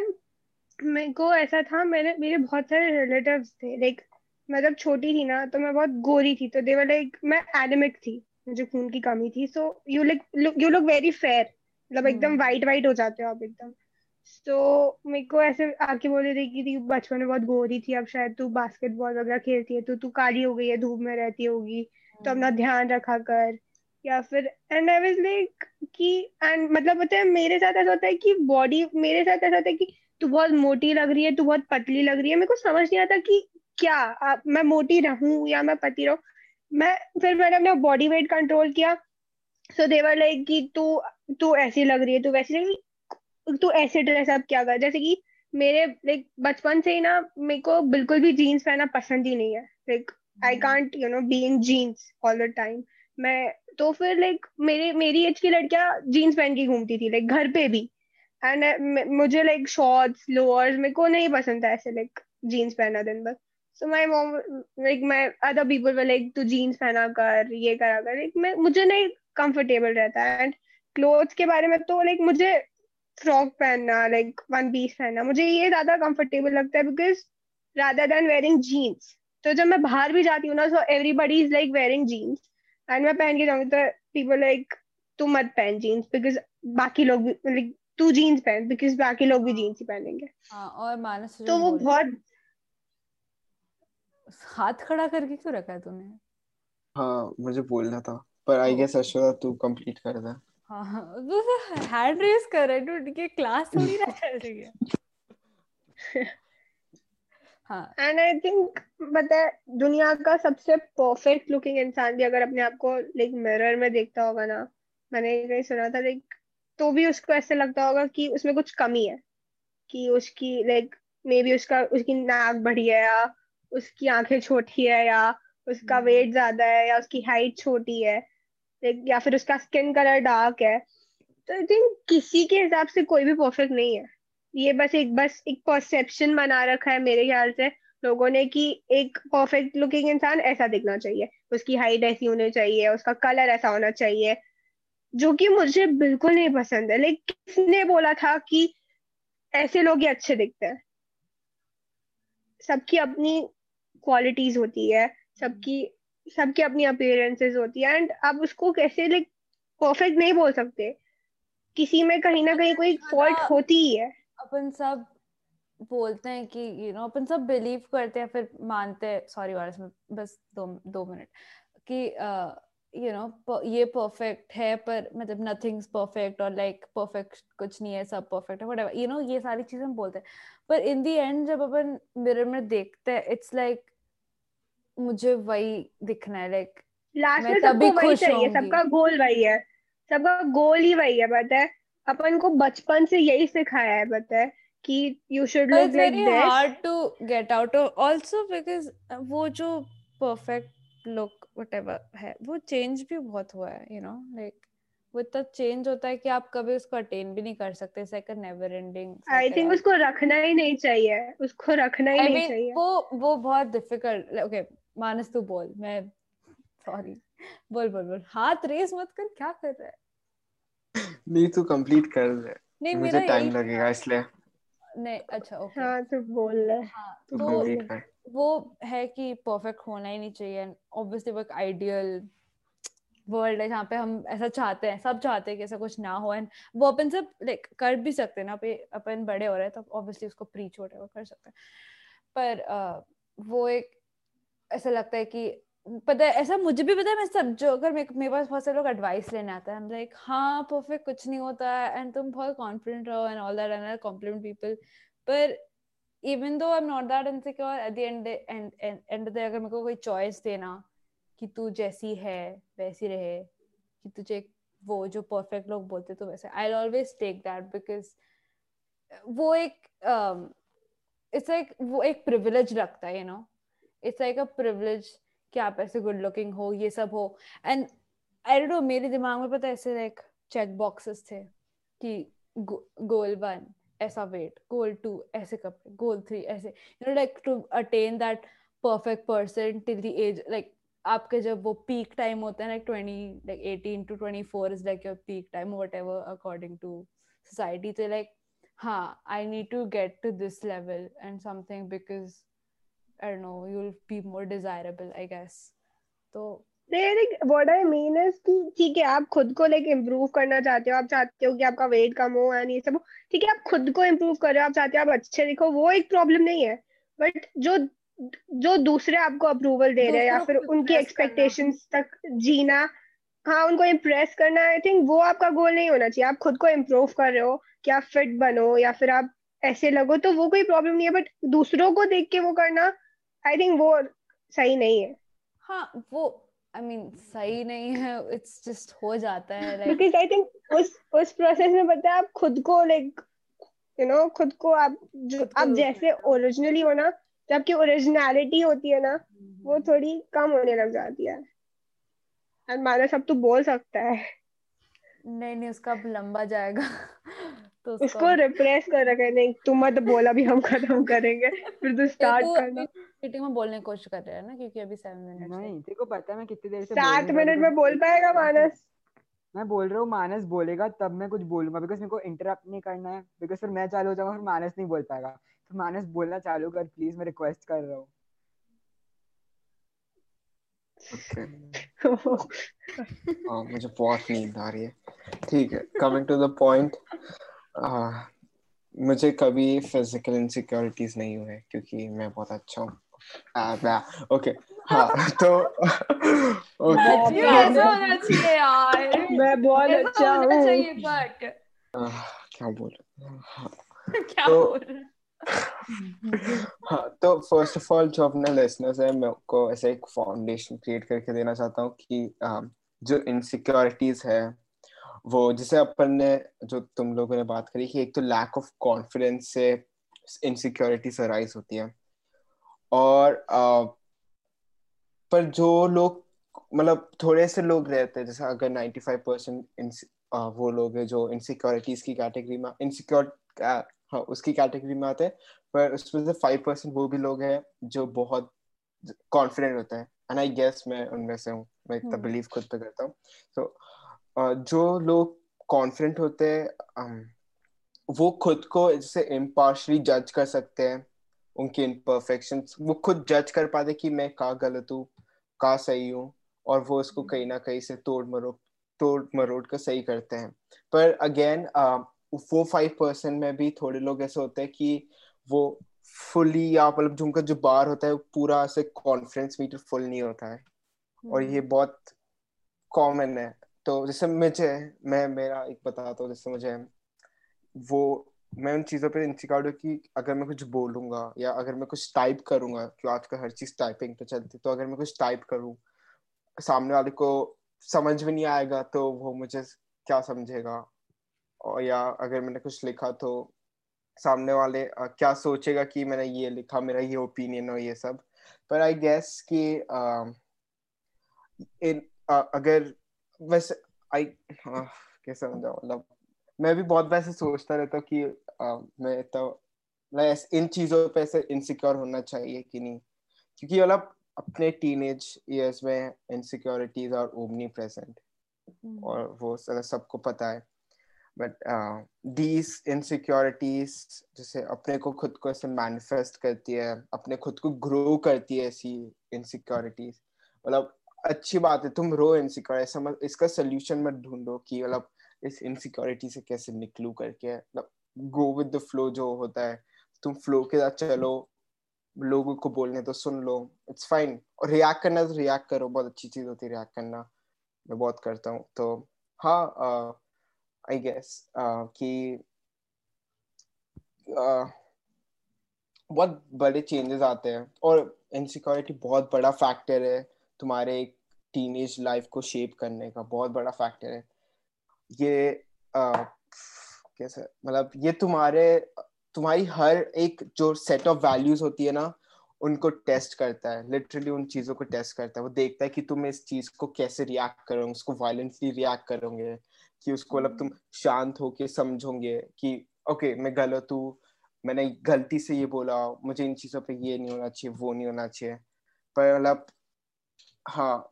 मेरे को ऐसा था, मैंने, मेरे बहुत सारे रिलेटिव्स थे लाइक मैं जब छोटी थी ना तो मैं बहुत गोरी थी तो देवर लाइक मैं एनिमिक थी मुझे खून की कमी थी so you like you look very fair मतलब एकदम वाइट। वाइट हो जाते हो आप एकदम तो मेरे को ऐसे आके बोल रही थी कि बचपन में बहुत गोरी थी अब शायद तू बास्केटबॉल वगैरह खेलती है तो तू काली हो गई है धूप में रहती होगी तो अपना हम्म। ध्यान रखा कर या फिर एंड आई वाज लाइक कि एंड मतलब पता है मेरे साथ ऐसा होता है कि बॉडी मेरे साथ ऐसा होता है कि तू बहुत मोटी लग रही है तू बहुत पतली लग रही है मेरे को समझ नहीं आता कि क्या आ, मैं मोटी रहूँ या मैं पति रहूँ? मैं फिर मैंने अपना बॉडी वेट कंट्रोल किया। सो देवर लाइक कि तू तू ऐसी लग रही है तू वैसी लग रही तू ऐसे ड्रेस अप क्या कर? जैसे कि मेरे लाइक बचपन से ही ना मेरे को बिल्कुल भी जीन्स पहनना पसंद ही नहीं है। Like I can't you know be in jeans all the time मैं तो फिर लाइक मेरे मेरी एज की लड़कियाँ जीन्स पहन के घूमती थी लाइक घर पे भी। एंड मुझे लाइक शॉर्ट्स लोअर्स मेरे को नहीं पसंद था ऐसे लाइक जीन्स पहनना दिन भर। So my mom like my other people were like तू जीन्स पहना कर ये करा कर. लाइक मैं मुझे नहीं कंफर्टेबल रहता है। एंड क्लोथ्स के बारे में तो लाइक मुझे फ्रॉक पहनना लाइक वन पीस पहनना मुझे ये ज़्यादा कंफर्टेबल लगता है because rather than wearing jeans तो जब मैं बाहर भी जाती हूँ ना so everybody is like wearing jeans and मैं पहन के जाऊँगी तो पीपल लाइक तू मत पहन जीन्स बिकॉज़ बाकी लोग भी लाइक तू जीन्स पहन बिकॉज़ बाकी लोग भी जीन्स ही पहनेंगे। हाँ और मानस तो वो बहुत हाथ खड़ा करके क्यों रखा है तूने? हाँ मुझे बोलना था पर आई गेस अश्वता तू कंप्लीट कर दे। हाँ हैंड हाँ, रेस कर रहा है डूड के क्लास थोड़ी ना चल रही है। हाँ। एंड आई थिंक पता है दुनिया का सबसे परफेक्ट लुकिंग इंसान भी अगर अपने आप को लाइक मिरर में देखता होगा ना मैंने कहीं सुना था लाइक तो भी उसको ऐसे लगता होगा कि उसमें कुछ कमी है कि उसकी लाइक मे बी उसका उसकी नाक बड़ी है या उसकी आँखें छोटी है या उसका वेट हम्म। ज़्यादा है या उसकी हाइट छोटी है या फिर उसका स्किन कलर डार्क है तो आई थिंक किसी के हिसाब से कोई भी परफेक्ट नहीं है। ये बस एक बस एक परसेप्शन बना रखा है मेरे ख्याल से लोगों ने कि एक परफेक्ट लुकिंग इंसान ऐसा दिखना चाहिए। उसकी हाइट ऐसी होनी चाहिए उसका कलर ऐसा होना चाहिए जो कि मुझे बिल्कुल नहीं पसंद है। लेकिन किसने बोला था कि ऐसे लोग ही अच्छे दिखते हैं? सबकी अपनी क्वालिटीज होती है सबकी सबकी अपनी अपियरेंसेस होती है एंड आप उसको कैसे लाइक परफेक्ट नहीं बोल सकते। किसी में कहीं ना कहीं कोई फॉल्ट होती ही है। अपन सब बोलते हैं कि यू you नो know, अपन सब बिलीव करते हैं फिर मानते हैं सॉरी वारस में बस दो दो मिनट कि यू uh, नो ये परफेक्ट है पर मतलब नथिंग्स परफेक्ट और लाइक परफेक्ट कुछ नहीं है सब परफेक्ट है व्हाटएवर यू नो ये सारी चीज़ें हम बोलते हैं। पर इन दी एंड जब अपन मिरर में देखते हैं इट्स लाइक like, मुझे वही दिखना है लाइक लास्ट में सबको वही चाहिए सबका गोल वही है सबका गोल ही वही है पता है? अपन को बचपन से यही सिखाया है पता है कि you should look like this hard to get out also because वो जो परफेक्ट लुक व्हाटएवर है वो चेंज भी बहुत हुआ है यू नो लाइक वो इतना चेंज होता है कि आप कभी उसको अटेन भी नहीं कर सकते it's like a never ending I think उसको रखना ही नहीं चाहिए उसको रखना ही I नहीं mean, चाहिए। वो वो बहुत डिफ़िकल्ट ओके okay, मानस तू बोल मैं सॉरी बोल बोल बोल. हाथ रेस मत कर क्या कर रहा है? नहीं तू कंप्लीट कर दे. नहीं मुझे टाइम लगेगा इसलिए. नहीं अच्छा ओके हाँ तू बोल ले. हाँ तो वो है कि परफेक्ट होना ही नहीं चाहिए. ऑब्वियसली वो एक आइडियल वर्ल्ड है जहाँ पे हम ऐसा चाहते हैं सब चाहते हैं कि ऐसा कुछ ना हो. एंड वो अपन सब लाइक कर भी सकते हैं ना अपन बड़े हो रहे हैं तो ऑब्वियसली उसको प्री छोटे वो कर सकते हैं. पर uh, वो एक ऐसा लगता है कि पता है ऐसा मुझे भी पता है मैं सब जो अगर मेरे पास बहुत सारे लोग एडवाइस लेने आते हैं लाइक हाँ परफेक्ट कुछ नहीं होता है एंड तुम बहुत कॉन्फिडेंट रहो and all that and compliment people पर even though I am not that insecure at the end and and अगर मेरे को कोई चॉइस देना कि तू जैसी है वैसी रहे कि तुझे वो जो परफेक्ट लोग बोलते तो वैसे I always take that because वो एक इट्स um, लाइक वो एक प्रिविलेज लगता है you know it's like a privilege कि आप ऐसे गुड लुकिंग हो, ये सब हो. एंड आई डोंट नो मेरे दिमाग में पता ऐसे लाइक चेक बॉक्सेस थे कि गोल वन ऐसा वेट गोल टू ऐसे कपड़े गोल थ्री ऐसे. You know like to attain that perfect person till the age like आपके जब वो पीक टाइम होता है like twenty like eighteen to twenty four is like your peak time whatever according to society तो लाइक हाँ I need to get to this level and something because I don't know you will be more desirable I guess तो व्हाट आई मीन इज़ कि ठीक है आप खुद को लाइक इम्प्रूव करना चाहते हो आप चाहते हो कि आपका वेट कम हो एंड ये सब ठीक है आप खुद को इम्प्रूव कर रहे हो आप चाहते हो आप अच्छे दिखो वो एक प्रॉब्लम नहीं है. बट जो जो दूसरे आपको अप्रूवल दे रहे हैं या फिर उनकी एक्सपेक्टेशंस तक जीना हाँ उनको इम्प्रेस करना आई थिंक वो आपका गोल नहीं होना चाहिए। आप खुद को इम्प्रूव कर रहे हो कि आप फिट बनो या फिर आप ऐसे लगो तो वो कोई प्रॉब्लम नहीं है बट दूसरों को देख के वो करना आई थिंक वो सही नहीं है। हाँ वो आई I मीन mean, सही नहीं है इट्स जस्ट हो जाता है लाइक बिकॉज़ आई थिंक उस उस प्रोसेस में पता है आप खुद को लाइक यू नो खुद को आप जो आप जैसे ओरिजिनली हो। ना जब आपकी ओरिजिनलिटी होती है ना वो हम्म। थोड़ी कम होने लग जाती है। एंड माना सब तो बोल सकता है। नहीं नहीं उसका अब लंबा जाएगा तो उसको रिप्लेस कर रखे नहीं तुम मत बोला भी हम खत्म करेंगे फिर तू स्टार्ट करना। मीटिंग में बोलने की कोशिश कर रहे हैं ना क्योंकि अभी 7 मिनट नहीं तेरे को पता है मैं कितनी देर से 7 मिनट में बोल पाएगा मानस? मैं बोल रहा हूँ मानस बोलेगा तब मैं कुछ बोलूँगा बिकॉज़ मेरे को इंटरप्ट नहीं करना है बिकॉज़ फिर मैं चालू हो जाऊँगा फिर मानस नहीं बोल पाएगा। तो मानस बोलना चालू कर प्लीज़ मैं रिक्वेस्ट कर रहा हूँ। हाँ मुझे बहुत नींद आ रही है। ठीक है कमिंग टू द पॉइंट मुझे कभी फ़िज़िकल इनसिक्योरिटीज नहीं हुए क्योंकि मैं बहुत अच्छा हूँ। ओके हाँ तो मैं बहुत अच्छा हूँ क्या बोल क्या तो बोल हाँ तो फ़र्स्ट ऑफ़ ऑल जो अपने लिसनर्स है मैं को ऐसे एक फाउंडेशन क्रिएट करके देना चाहता हूँ कि जो इनसिक्योरिटीज है वो जैसे अपन ने जो तुम लोगों ने बात करी कि एक तो लैक ऑफ़ कॉन्फिडेंस से इनसिक्योरिटीज अराइज होती है। और आ, पर जो लोग मतलब थोड़े से लोग रहते हैं जैसे अगर 95 परसेंट वो लोग हैं जो इनसिक्योरिटीज की कैटेगरी में इनसिक्योर हाँ उसकी कैटेगरी में आते हैं पर उसमें से फाइव परसेंट वो भी लोग हैं जो बहुत कॉन्फिडेंट होते हैं एंड आई गेस मैं उनमें से हूँ मैं इतना बिलीव हम्म। खुद पे करता हूँ तो so, जो लोग कॉन्फिडेंट होते हैं वो खुद को जैसे इम्पार्शली जज कर सकते हैं उनके इम्परफेक्शन वो खुद जज कर पाते कि मैं कहाँ गलत हूँ कहाँ सही हूँ और वो उसको कहीं ना कहीं से तोड़ मरोड़ तोड़ मरोड़ कर सही करते हैं। पर अगेन वो फाइव परसेंट में भी थोड़े लोग ऐसे होते हैं कि वो फुली या मतलब जो उनका जो बार होता है पूरा ऐसे कॉन्फिडेंस मीटर फुल नहीं होता है। और ये हम्म। बहुत कॉमन है। तो जैसे मुझे मैं मेरा एक बताता हूँ जैसे मुझे वो मैं उन चीज़ों पे इनसिक्योर हूँ कि अगर मैं कुछ बोलूँगा या अगर मैं कुछ टाइप करूँगा क्यों आजकल हर चीज़ टाइपिंग पे चलती तो अगर मैं कुछ टाइप करूँ सामने वाले को समझ में नहीं आएगा तो वो मुझे क्या समझेगा? और या अगर मैंने कुछ लिखा तो सामने वाले आ, क्या सोचेगा कि मैंने ये लिखा मेरा ये ओपिनियन और ये सब? पर आई गेस कि इन अगर वैसे आई कैसे समझाऊं मतलब मैं भी बहुत वैसे सोचता रहता हूँ कि आ, मैं तो मतलब इन चीज़ों पे ऐसे इनसिक्योर होना चाहिए कि नहीं? क्योंकि मतलब अपने टीनेज ईयर्स में इनसिक्योरिटीज और ओमनी प्रेजेंट और वो सबको पता है। बट दीज इनसिक्योरिटीज जैसे अपने को खुद को ऐसे मैनिफेस्ट करती है अपने खुद को ग्रो करती है ऐसी इनसिक्योरिटीज मतलब अच्छी बात है तुम रो इनसिक्योर ऐसा मत इसका सोल्यूशन मत ढूंढो कि मतलब इस इनसिक्योरिटी से कैसे निकलू करके मतलब गो विद द फ्लो जो होता है। तुम फ्लो के साथ चलो, लोगों को बोलने तो सुन लो इट्स फाइन और रिएक्ट करना तो रिएक्ट करो, बहुत अच्छी चीज़ होती है रिएक्ट करना। मैं बहुत करता हूँ। तो हाँ आई गेस कि बहुत बड़े चेंजेस आते हैं। और इनसिक्योरिटी बहुत बड़ा फैक्टर है तुम्हारे एक टीनेज लाइफ को शेप करने का। बहुत बड़ा फैक्टर है। ये कैसे मतलब ये तुम्हारे, तुम्हारी हर एक जो सेट ऑफ़ वैल्यूज़ होती है ना, उनको टेस्ट करता है। लिटरली उन चीज़ों को टेस्ट करता है। वो देखता है कि तुम इस चीज़ को कैसे रिएक्ट करोगे, उसको वायलेंटली रिएक्ट करोगे, कि उसको मतलब तुम शांत होके समझोगे कि ओके मैं गलत हूँ, मैंने गलती से ये बोला, मुझे इन चीज़ों पे ये नहीं होना चाहिए, वो नहीं होना चाहिए। पर मतलब हाँ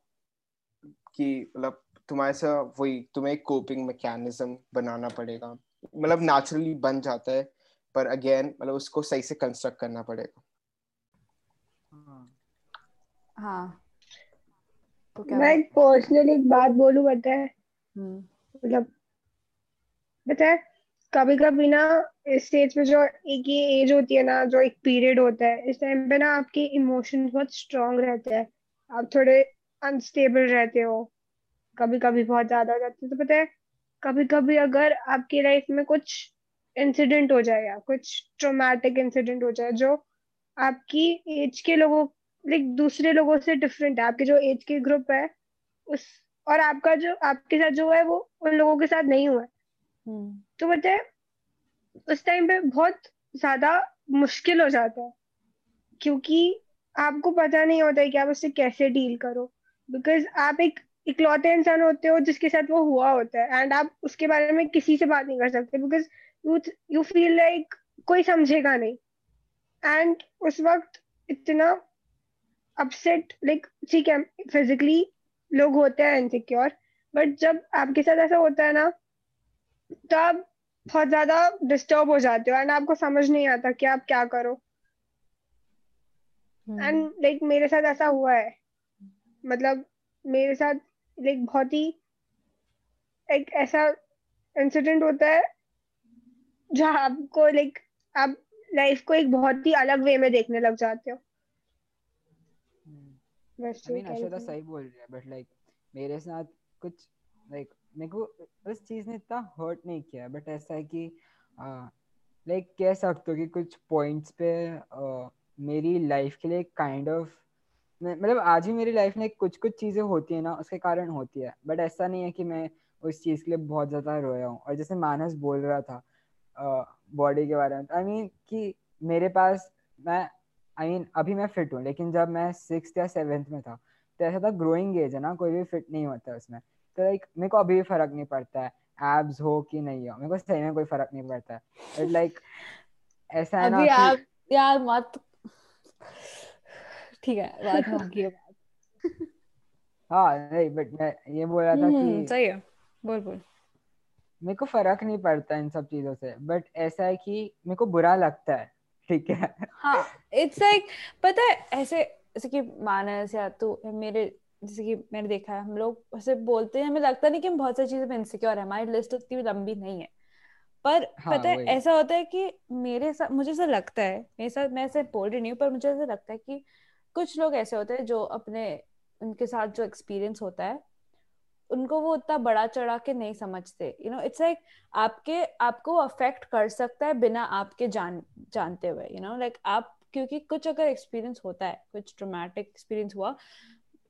कि मतलब तुम्हारे से वही तुम्हें एक कोपिंग मैकेनिज्म बनाना पड़ेगा। मतलब नेचुरली बन जाता है पर अगेन मतलब उसको सही से कंस्ट्रक्ट करना पड़ेगा। हाँ। तो क्या मैं पर्सनली एक बात बोलूँ पता है? हम्म। मतलब पता है कभी कभी ना इस स्टेज पे जो एक ये एज होती है ना जो एक पीरियड होता है इस टाइम पे ना आपके इमोशंस बहुत स्ट्रांग रहते हैं। आप थोड़े अनस्टेबल रहते हो। कभी कभी बहुत ज़्यादा हो जाते हैं। तो पता है कभी कभी अगर आपकी लाइफ में कुछ इंसिडेंट हो जाए या कुछ ट्रोमैटिक इंसिडेंट हो जाए जो आपकी एज के लोगों लाइक दूसरे लोगों से डिफरेंट है आपके जो एज के ग्रुप है उस और आपका जो आपके साथ जो है वो उन लोगों के साथ नहीं हुआ है। हम्म। तो बताए उस टाइम पे बहुत ज़्यादा मुश्किल हो जाता है क्योंकि आपको पता नहीं होता है कि आप उससे कैसे डील करो। बिकॉज़ आप एक इकलौते इंसान होते हो जिसके साथ वो हुआ होता है एंड आप उसके बारे में किसी से बात नहीं कर सकते because you you feel like कोई समझेगा नहीं। एंड उस वक्त इतना अपसेट लाइक ठीक है फिजिकली लोग होते हैं इनसिक्योर बट जब आपके साथ ऐसा होता है ना तो आप बहुत ज़्यादा डिस्टर्ब हो जाते हो एंड आपको समझ नहीं आता कि आप क्या करो। And hmm. लाइक like, मेरे साथ ऐसा हुआ है। मतलब मेरे साथ लाइक बहुत ही एक ऐसा इंसिडेंट होता है जहाँ आपको लाइक आप लाइफ को एक बहुत ही अलग वे में देखने लग जाते हो। आई मीन अशोदा सही बोल रही है बट लाइक मेरे साथ कुछ लाइक मेरे को उस चीज़ ने इतना हर्ट नहीं किया बट ऐसा है कि लाइक कह सकते हो कि कुछ पॉइंट्स पे मेरी लाइफ के लिए काइंड ऑफ़ मतलब आज भी मेरी लाइफ में कुछ कुछ चीज़ें होती है ना उसके कारण होती है। बट ऐसा नहीं है कि मैं उस चीज़ के लिए बहुत ज़्यादा रोया हूँ। और जैसे मानस बोल रहा था बॉडी के बारे में आई मीन कि मेरे पास मैं आई मीन अभी मैं फिट हूँ लेकिन जब मैं सिक्स या सेवेंथ में था तो ऐसा था ग्रोइंग एज है ना कोई भी फिट नहीं होता उसमें। तो लाइक मेरे को अभी भी फ़र्क नहीं पड़ता है एब्स हो कि नहीं हो मेरे को सही में कोई फ़र्क नहीं पड़ता है। लाइक ऐसा है ना यार मत ठीक है बात होगी हाँ नहीं बट मैं ये बोल रहा था कि हम्म, सही है। बोल बोल। मेरे को फ़र्क नहीं पड़ता इन सब चीज़ों से बट ऐसा है कि मेरे को बुरा लगता है ठीक है? हाँ इट्स लाइक like, पता है ऐसे जैसे कि मानस या तो मेरे जैसे कि मैंने देखा है हम लोग ऐसे बोलते हैं हमें लगता नहीं कि हम बहुत सारी चीज़ों पे इनसिक्योर है हमारी लिस्ट उतनी भी लंबी नहीं है। पर हाँ, पता है ऐसा होता है कि मेरे साथ मुझे ऐसा लगता है मेरे साथ मैं ऐसे बोल रही नहीं हूँ पर मुझे ऐसा लगता है कि कुछ लोग ऐसे होते हैं जो अपने, उनके साथ जो एक्सपीरियंस होता है, उनको वो उतना बड़ा चढ़ा के नहीं समझते। यू नो इट्स लाइक आपके, आपको अफेक्ट कर सकता है बिना आपके जान, जानते हुए यू नो लाइक आप, क्योंकि कुछ अगर एक्सपीरियंस होता है, कुछ ट्रोमैटिक एक्सपीरियंस हुआ,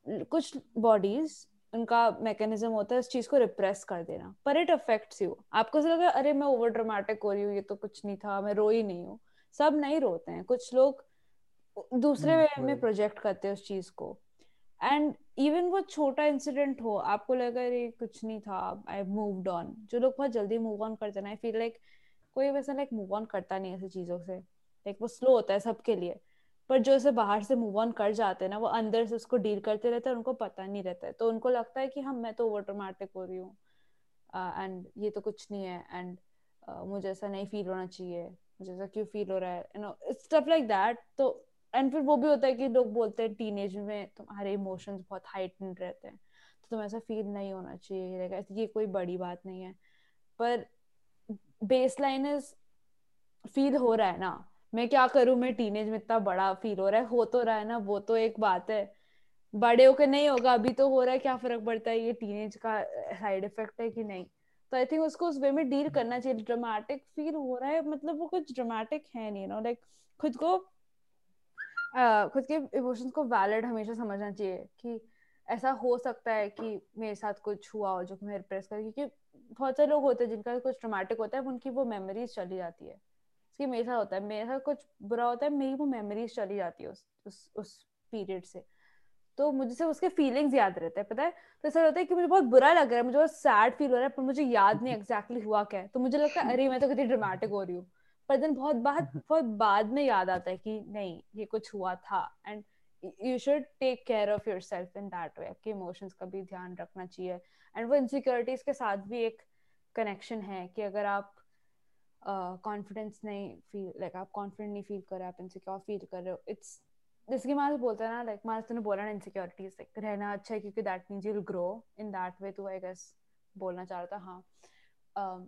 कुछ बॉडीज उनका मैकेनिज्म होता है इस चीज़ को रिप्रेस कर देना, पर इट अफेक्ट्स यू आपको लगा अरे, मैं ओवर ड्रामेटिक हो रही हूँ, ये तो कुछ नहीं था, मैं रो ही नहीं हूँ। सब नहीं रोते हैं। कुछ लोग दूसरे वे हम्म, में प्रोजेक्ट करते हैं उस चीज़ को। एंड इवन वो छोटा इंसिडेंट हो आपको लगा अरे कुछ नहीं था आई मूव्ड ऑन जो लोग बहुत जल्दी मूव ऑन करते हैं आई फील लाइक कोई वैसा लाइक मूव ऑन करता नहीं ऐसी चीज़ों से। लाइक वो स्लो होता है सबके लिए। पर जो उसे बाहर से मूव ऑन कर जाते हैं ना वो अंदर से उसको डील करते रहते हैं उनको पता नहीं रहता है। तो उनको लगता है कि हम मैं तो ओवर हो रही हूँ। एंड uh, ये तो कुछ नहीं है। एंड uh, मुझे ऐसा नहीं फील होना चाहिए। मुझे ऐसा क्यों फील हो रहा है? You know it's stuff like that तो एंड फिर वो भी होता है कि लोग बोलते हैं टीनेज में तुम्हारे इमोशंस बहुत हाइटेंड रहते हैं। तो तुम्हें ऐसा फील नहीं होना चाहिए ये कोई बड़ी बात नहीं है। पर बेस लाइन इज़ फील हो रहा है ना। मैं क्या करूँ? मैं टीनेज में इतना बड़ा फील हो रहा है। हो तो रहा है ना वो तो एक बात है। बड़े होकर नहीं होगा अभी तो हो रहा है क्या फ़र्क पड़ता है? ये टीनेज का साइड इफ़ेक्ट है कि नहीं? तो आई थिंक उसको उस वे में डील करना चाहिए। ड्रामेटिक फील हो रहा है मतलब वो कुछ ड्रामेटिक है नहीं नो लाइक खुद को खुद के इमोशंस को वैलिड हमेशा समझना चाहिए कि ऐसा हो सकता है कि मेरे साथ कुछ हुआ हो जो कि मैं रिप्रेस कर, क्योंकि बहुत सारे लोग होते हैं जिनका कुछ ट्रोमेटिक होता है उनकी वो मेमोरीज चली जाती है। कि मेरे साथ होता है, मेरे साथ कुछ बुरा होता है, मेरी वो मेमोरीज चली जाती है उस उस उस पीरियड से। तो मुझे सिर्फ़ उसके फीलिंग्स याद रहते हैं, पता है? तो ऐसा होता है कि मुझे बहुत बुरा लग रहा है, मुझे बहुत सैड फील हो रहा है, पर मुझे याद नहीं एग्जैक्टली exactly हुआ क्या है। तो मुझे लगता है, अरे, मैं तो कितनी ड्रामेटिक हो रही हूँ। पर दिन बहुत बाद बहुत बाद में याद आता है कि नहीं ये कुछ हुआ था। And you should take care of yourself in that way आपके इमोशंस का भी ध्यान रखना चाहिए। एंड वो इनसिक्योरिटीज के साथ भी एक कनेक्शन है कि अगर आप कॉन्फिडेंस uh, नहीं फील लाइक आप कॉन्फिडेंट नहीं फील कर रहे आप इनसिक्योर फील कर रहे हो इट्स जिसकी माँ बोलता है ना लाइक माँ तूने बोला ना इनसिक्योरिटीज लाइक रहना अच्छा है क्योंकि that means you will grow in that way too I guess बोलना चाह रहा था हाँ। um,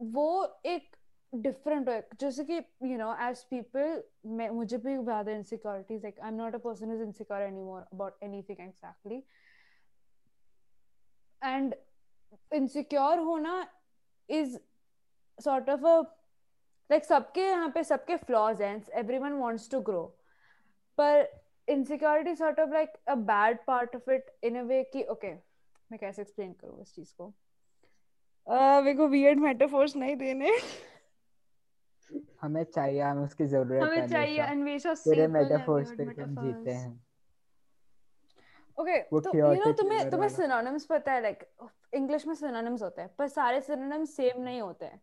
वो एक डिफरेंट जैसे कि यू नो एज पीपल मैं, मुझे भी ज़्यादा insecurities like I am not a person is insecure anymore about anything exactly and insecure होना इज़ सॉर्ट ऑफ़ अ सबके यहाँ पे सबके फ्लॉज हैं एवरीवन वांट्स टू ग्रो पर insecurity sort of like a bad part of it in a way कि ओके मैं कैसे एक्सप्लेन करूँ इस चीज़ को? मेरे को वियर्ड मेटाफोर्स नहीं देने। हमें चाहिए हमें उसकी ज़रूरत है हमें चाहिए अन्वेषा तेरे मेटाफोर्स पे हम जीते हैं। ओके तो यू नो तुम्हें तुम्हें सिनोनिम्स पता है लाइक इंग्लिश में सिनोनिम्स होते हैं पर सारे सिनोनिम्स सेम नहीं होते हैं।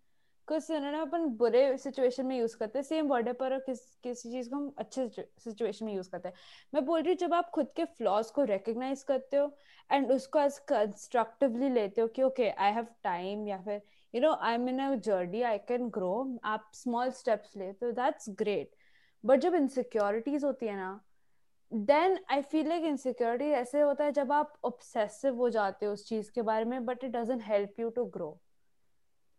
कुछ सिनोनिम अपन बुरे सिचुएशन में यूज़ करते हैं सेम वर्ड है पर किस किसी चीज़ को हम अच्छे सिचुएशन में यूज़ करते हैं। मैं बोल रही हूँ जब आप खुद के फ्लॉज को रिकग्नाइज करते हो एंड उसको एज कंस्ट्रक्टिवली लेते हो कि ओके आई हैव टाइम या फिर you know I am in a journey I can grow आप स्मॉल स्टेप्स लेते हो दैट्स ग्रेट बट जब इनसिक्योरिटीज होती है ना then I feel like insecurity ऐसे होता है जब आप ऑब्सेसिव हो जाते हो उस चीज़ के बारे में but it doesn't help you to grow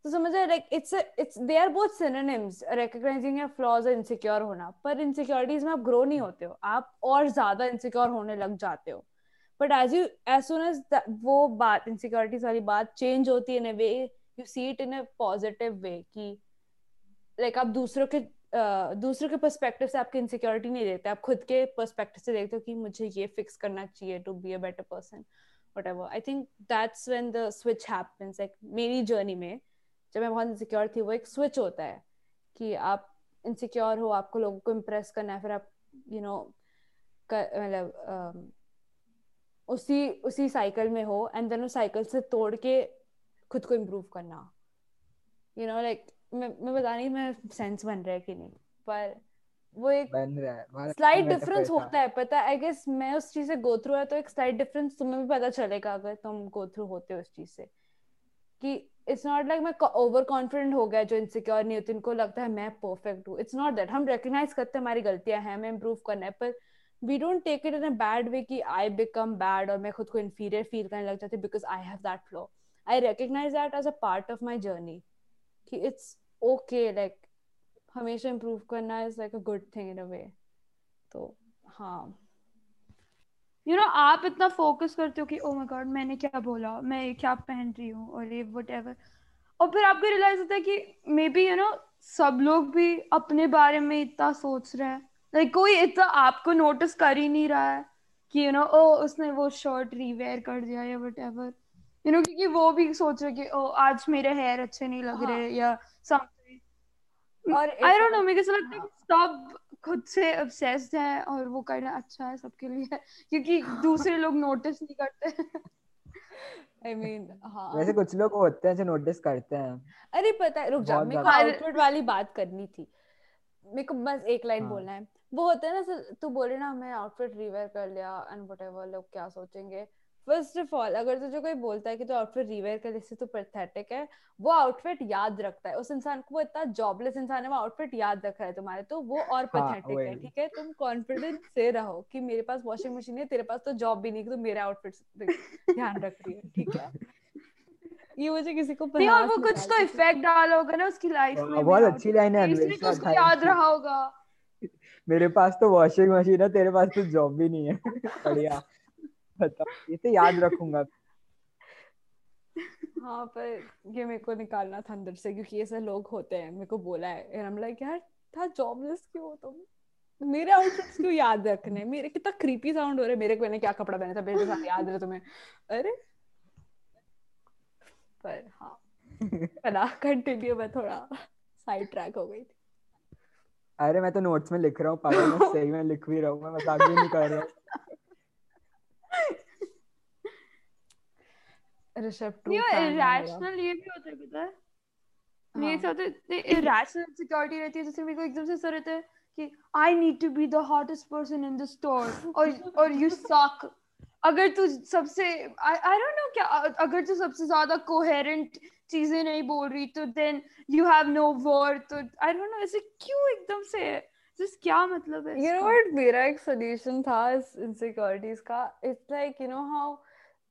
तो समझ like it's it's they are both synonyms recognizing your flaws और इनसिक्योर होना. पर इनसिक्योरिटीज में आप ग्रो नहीं होते हो, आप और ज़्यादा इनसिक्योर होने लग जाते हो. But as you as soon as वो बात इनसिक्योरिटीज वाली बात चेंज होती है in way you see it in a positive way कि लाइक आप दूसरों के दूसरों के पर्सपेक्टिव से आपकी इनसिक्योरिटी नहीं देखते, आप खुद के पर्सपेक्टिव से देखते हो कि मुझे ये फिक्स करना चाहिए to be a better person whatever. I think that's when the switch happens, like, मेरी जर्नी में, जब मैं बहुत इनसिक्योर थी, वो एक स्विच होता है कि आप इनसिक्योर हो, आपको लोगों को इम्प्रेस करना है, फिर आप यू नो मतलब उसी उसी साइकिल में हो एंड देन उस साइकिल से तोड़ के खुद को इम्प्रूव करना। यू नो लाइक मैं मैं बता नहीं मैं सेंस बन रहा है कि नहीं पर वो एक स्लाइट डिफरेंस होता है पता है आई गेस मैं उस चीज़ से गो थ्रू है तो एक स्लाइट डिफरेंस तुम्हें भी पता चलेगा अगर तुम गो थ्रू होते हो उस चीज़ से। कि इट्स नॉट लाइक मैं ओवर कॉन्फिडेंट हो गया जो इनसिक्योर नहीं होती उनको लगता है मैं परफेक्ट हूँ। इट्स नॉट दैट हम रिकग्नाइज करते हैं हमारी गलतियाँ हैं हमें इम्प्रूव करना है पर we don't take it in a bad way कि आई बिकम बैड और मैं खुद को इन्फीरियर फील करने लग जाती because I have that flaw recognize that as a part of my journey कि इट्स ओके लाइक हमेशा इम्प्रूव करना is like a good thing in a way तो हाँ। यू नो आप इतना फोकस करते हो कि ओ माय गॉड मैंने क्या बोला? मैं क्या पहन रही हूँ? और ये वट और फिर आपको रियलाइज़ होता है कि मे बी यू नो सब लोग भी अपने बारे में इतना सोच रहे हैं। लाइक like, कोई इतना आपको नोटिस कर ही नहीं रहा है कि यू नो ओ उसने वो शर्ट रिवेयर कर दिया या वट यू नो क्योंकि वो भी सोच रहे कि ओ आज मेरे हेयर अच्छे नहीं लग रहे हाँ. या समथिंग और आई डोंट नो मेरे को लगता है सब खुद से ऑब्सेस्ड है और वो करना अच्छा है सबके लिए क्योंकि दूसरे लोग नोटिस नहीं करते। आई मीन हाँ। वैसे कुछ लोग होते हैं जो नोटिस करते हैं। अरे पता है रुक जा मेरे को आउटफिट वाली बात करनी थी। मेरे को बस एक लाइन हाँ. बोलना है। वो होता है ना तू बोले ना मैं आउटफिट रिवेयर कर लिया एंड व्हाटएवर लोग क्या सोचेंगे? फ़र्स्ट ऑफ़ ऑल अगर तुझे कोई बोलता है कि तू आउटफिट रिवेयर कर इससे तू पैथेटिक है। वो आउटफिट याद रखता है। उस इंसान को वो इतना जॉबलेस इंसान है वो आउटफिट याद रख रहा है तुम्हारे। तो वो और पैथेटिक हाँ, है ठीक है? तुम कॉन्फिडेंस से रहो कि मेरे पास वॉशिंग मशीन है तेरे पास तो जॉब भी नहीं कि तुम मेरे आउटफिट ध्यान रख रही है ठीक है? ये मुझे किसी को नहीं और वो कुछ तो इफ़ेक्ट डाला होगा ना उसकी लाइफ हाँ, में बहुत अच्छी लाइन है इसलिए उसको याद रहा होगा। मेरे पास तो वॉशिंग मशीन है तेरे पास तो जॉब भी नहीं है। बढ़िया। बता ये तो याद रखूँगा। हाँ पर ये मेरे को निकालना था अंदर से क्योंकि ऐसे लोग होते हैं मेरे को बोला है। एंड आई एम लाइक यार था जॉबलेस क्यों हो तुम? मेरे आउटफिट्स क्यों याद रखने मेरे कितना क्रीपी साउंड हो रहा है। मेरे को मैंने क्या कपड़ा पहना था? मेरे साथ याद रहे तुम्हें। अरे पर हाँ। पता कंटिन्यू मैं थोड़ा साइड ट्रैक हो गई थी। अरे मैं तो नोट्स में लिख रहा हूँ पागल मैं सही में लिख भी रहा हूँ मैं मज़ाक भी नहीं कर रहा हूँ। ऋषभ ट्रू नहीं इरेशनल ये भी होता है पता है। नहीं ऐसा होता है इरेशनल सिक्योरिटी रहती है जैसे मेरे को एकदम से ऐसा रहता है कि I need to be the hottest person in the store और और यू सक अगर तू सबसे आई डोंट नो क्या अगर तू सबसे ज़्यादा कोहेरेंट चीज़ें नहीं बोल रही तो then you have no worth I don't know ऐसे क्यों एकदम से जिस क्या मतलब है you know what मेरा एक solution था इस insecurities का it's like you know how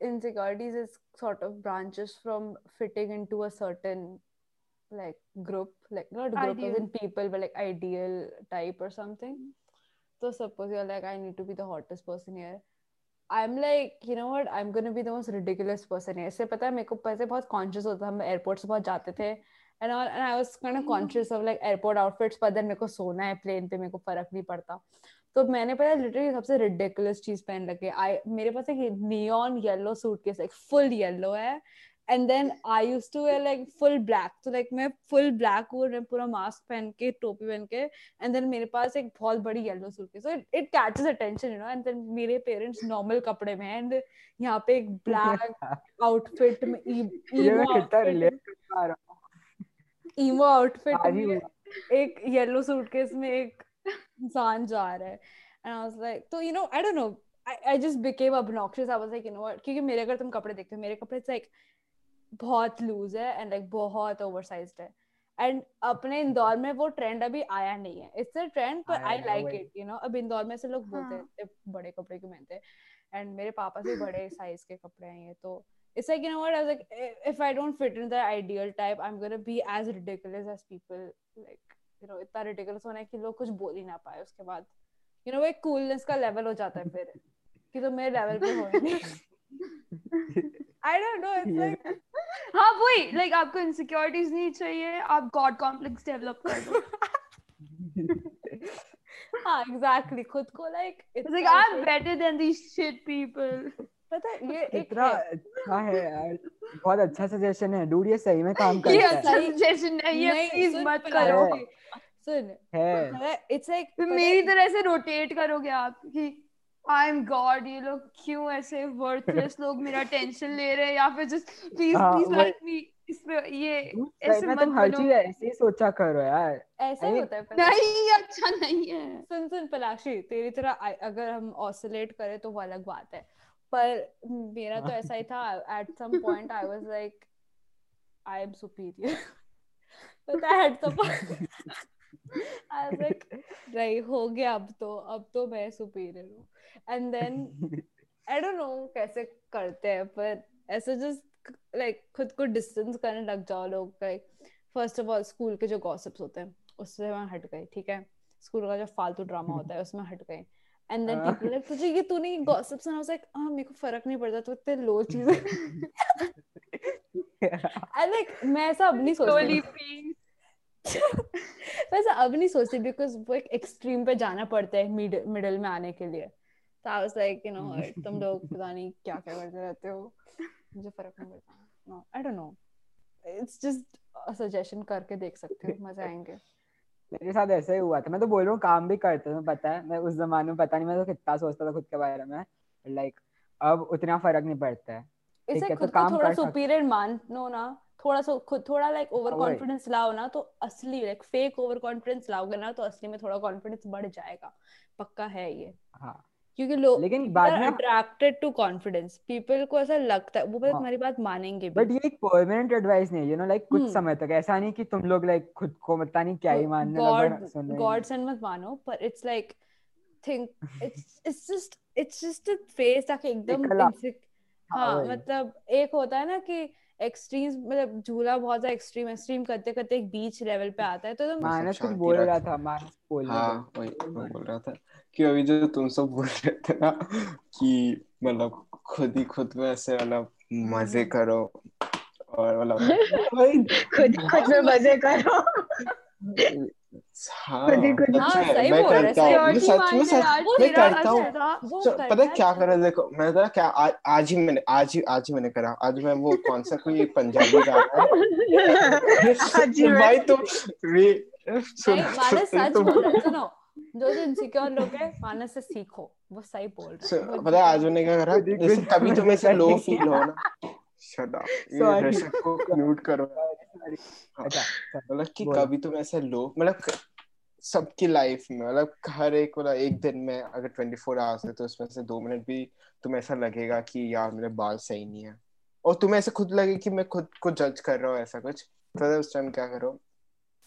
insecurities is sort of branches from fitting into a certain like group like not group Ideal. as in people but like ideal type or something so suppose you're like i need to be the hottest person here I'm like, you know what? I'm gonna be the most ridiculous person here. इससे पता है मेरे को पहले बहुत conscious होता था हम एयरपोर्ट से बहुत जाते थे and all and I was kind of conscious of like airport outfits but then मेरे को सोना है प्लेन पे मेरे को फ़र्क नहीं पड़ता। तो मैंने पता लिटरली सबसे रिडिकुलस चीज़ पहन लगे आई मेरे पास एक नियॉन येलो सूटकेस एक फुल येलो है। And then I use to wear like full black तो लाइक मैं फुल ब्लैक हूँ मैं पूरा मास्क पहन के टोपी पहन के एंड देन मेरे पास एक बहुत बड़ी yellow suitcase so it catches attention you know and then मेरे पेरेंट्स नॉर्मल कपड़े में एंड यहाँ पे एक ब्लैक आउटफिट में मैं कितना रिलेट कर पा रहा हूँ ईमो आउटफिट में एक येलो सूटकेस में एक इंसान जा रहा है। एंड आई वाज लाइक तो you know I don't know I I just became obnoxious. I was like you know what क्योंकि मेरे अगर तुम कपड़े देखते हो मेरे कपड़े लाइक बहुत लूज है एंड लाइक बहुत ओवरसाइज्ड है। एंड अपने इंदौर में वो ट्रेंड अभी आया नहीं है। इट्स अ ट्रेंड पर I like it you know अब इंदौर में से लोग बोलते हाँ। हैं बड़े कपड़े क्यों पहनते हैं? एंड मेरे पापा से बड़े साइज़ के कपड़े हैं ये तो it's like you know what I was like i- if I don't fit in the ideal type I'm gonna be as ridiculous as people like you know इतना ridiculous होना है कि लोग कुछ बोल ही ना पाए उसके बाद you know वो एक coolness का level हो जाता है फिर कि तो मेरे level पे हो ही नहीं I don't know it's ये- like हाँ वही लाइक आपको इनसिक्योरिटीज नहीं चाहिए आप गॉड कॉम्प्लेक्स डेवलप कर दो हाँ exactly खुद को like It's इतना like I'm से- better than these shit people. पता है ये एक है। अच्छा है यार। बहुत अच्छा सजेशन है। डूड ये सही में काम ये अच्छा नहीं है नहीं, प्लीज़ मत करो। सुन है। इट्स लाइक मेरी तरह से रोटेट करोगे आप कि आई एम गॉड ये लोग क्यों ऐसे वर्थलेस लोग मेरा टेंशन ले रहे हैं? या फिर just please please like me इस ये ऐसे मत तुम हर चीज़ ऐसे ही सोचा करो यार। ऐसा ही होता है नहीं अच्छा नहीं है। सुन सुन पलाशी तेरी तरह अगर हम ऑसिलेट करें तो वो अलग बात है। पर मेरा तो ऐसा ही था at some point I was like I am superior but I I was like नहीं हो गया अब तो अब तो मैं सुपीरियर हूँ. And then I don't know कैसे करते हैं पर ऐसे जस्ट लाइक खुद को डिस्टेंस करने लग जाओ लोग like first of all school के जो गॉसिप्स होते हैं उससे मैं हट गई ठीक है? स्कूल का जो फालतू ड्रामा होता है उसमें हट गई। And then. पीपल लाइक तुझे ये तूने गॉसिप्स सुना लाइक हाँ मेरे को फ़र्क नहीं पड़ता तो इतने लो चीज़ें आई लाइक मैं ऐसा अब नहीं सोचती वैसे अब नहीं सोचती बिकॉज़ वो एक एक्सट्रीम पे जाना पड़ता है मिडिल में आने के लिए। तो I was like you know तुम लोग पता नहीं क्या क्या करते रहते हो। मुझे फ़र्क नहीं पड़ता। No I don't know it's just suggestion करके देख सकते हो मज़े आएँगे। मेरे साथ ऐसा ही हुआ था। मैं तो बोल रहा हूँ काम भी करता था पता है। मैं उस जमाने में पता नहीं मैं तो कितना सोचता था खुद के बारे में। लाइक अब उतना फ़र्क नहीं पड़ता है। इसे तो खुद को काम थोड़ा सुपीरियर मानो ना। थोड़ा सा खुद थोड़ा लाइक ओवर कॉन्फिडेंस लाओ ना तो असली लाइक फेक ओवर कॉन्फिडेंस लाओगे ना तो असली में थोड़ा कॉन्फिडेंस बढ़ जाएगा। पक्का है ये। हाँ। क्योंकि लोग लेकिन बाद में अट्रैक्टेड टू कॉन्फिडेंस पीपल को ऐसा लगता है वो बस हाँ। तुम्हारी बात मानेंगे भी। बट ये एक परमानेंट एडवाइस नहीं है यू नो लाइक कुछ हम्म। समय तक। ऐसा नहीं कि तुम लोग लाइक खुद को पता नहीं क्या ही मानने गॉड सुन गॉड सेंड मत मानो पर it's like think it's it's just it's just a face ताकि एकदम insec- हाँ, हाँ मतलब एक होता है ना कि एक्सट्रीम मतलब झूला बहुत ज़्यादा एक्सट्रीम एक्सट्रीम करते करते एक बीच लेवल पे आता है तो तुम मानस कुछ बोल रहा था मानस बोल हाँ वही बोल रहा था। कि अभी जो तुम सब बोल रहे थे ना कि मतलब खुद ही खुद में ऐसे मतलब मज़े करो और मतलब खुद खुद में मज़े करो। हाँ खुद ही खुद- सच हाँ, सही मैं करता हूँ सच में सच मैं करता हूँ। अच्छा था। वो So, करता पता है है क्या तो- करा देखो मैं पता क्या आज आज ही मैंने आज ही आज ही मैंने करा आज मैं वो कौन सा कोई पंजाबी भाई तुम सुन- जो जो इनसिक्योर लोग हैं मानस से सीखो। वो सही बोल रहा है। पता है आज मैंने क्या करा? ही जैसे खुद तुम्हें से लो फील हो ना। शट अप ये. ऋषभ को म्यूट करो। हाँ। अच्छा मतलब कि कभी तुम ऐसे लो मतलब सबकी लाइफ में मतलब हर एक मतलब एक दिन में अगर 24 आवर्स है तो उसमें से दो मिनट भी तुम्हें ऐसा लगेगा कि यार मेरे बाल सही नहीं है। और तुम्हें ऐसे खुद लगे कि मैं खुद को जज कर रहा हूँ ऐसा कुछ। तो उस टाइम क्या करो?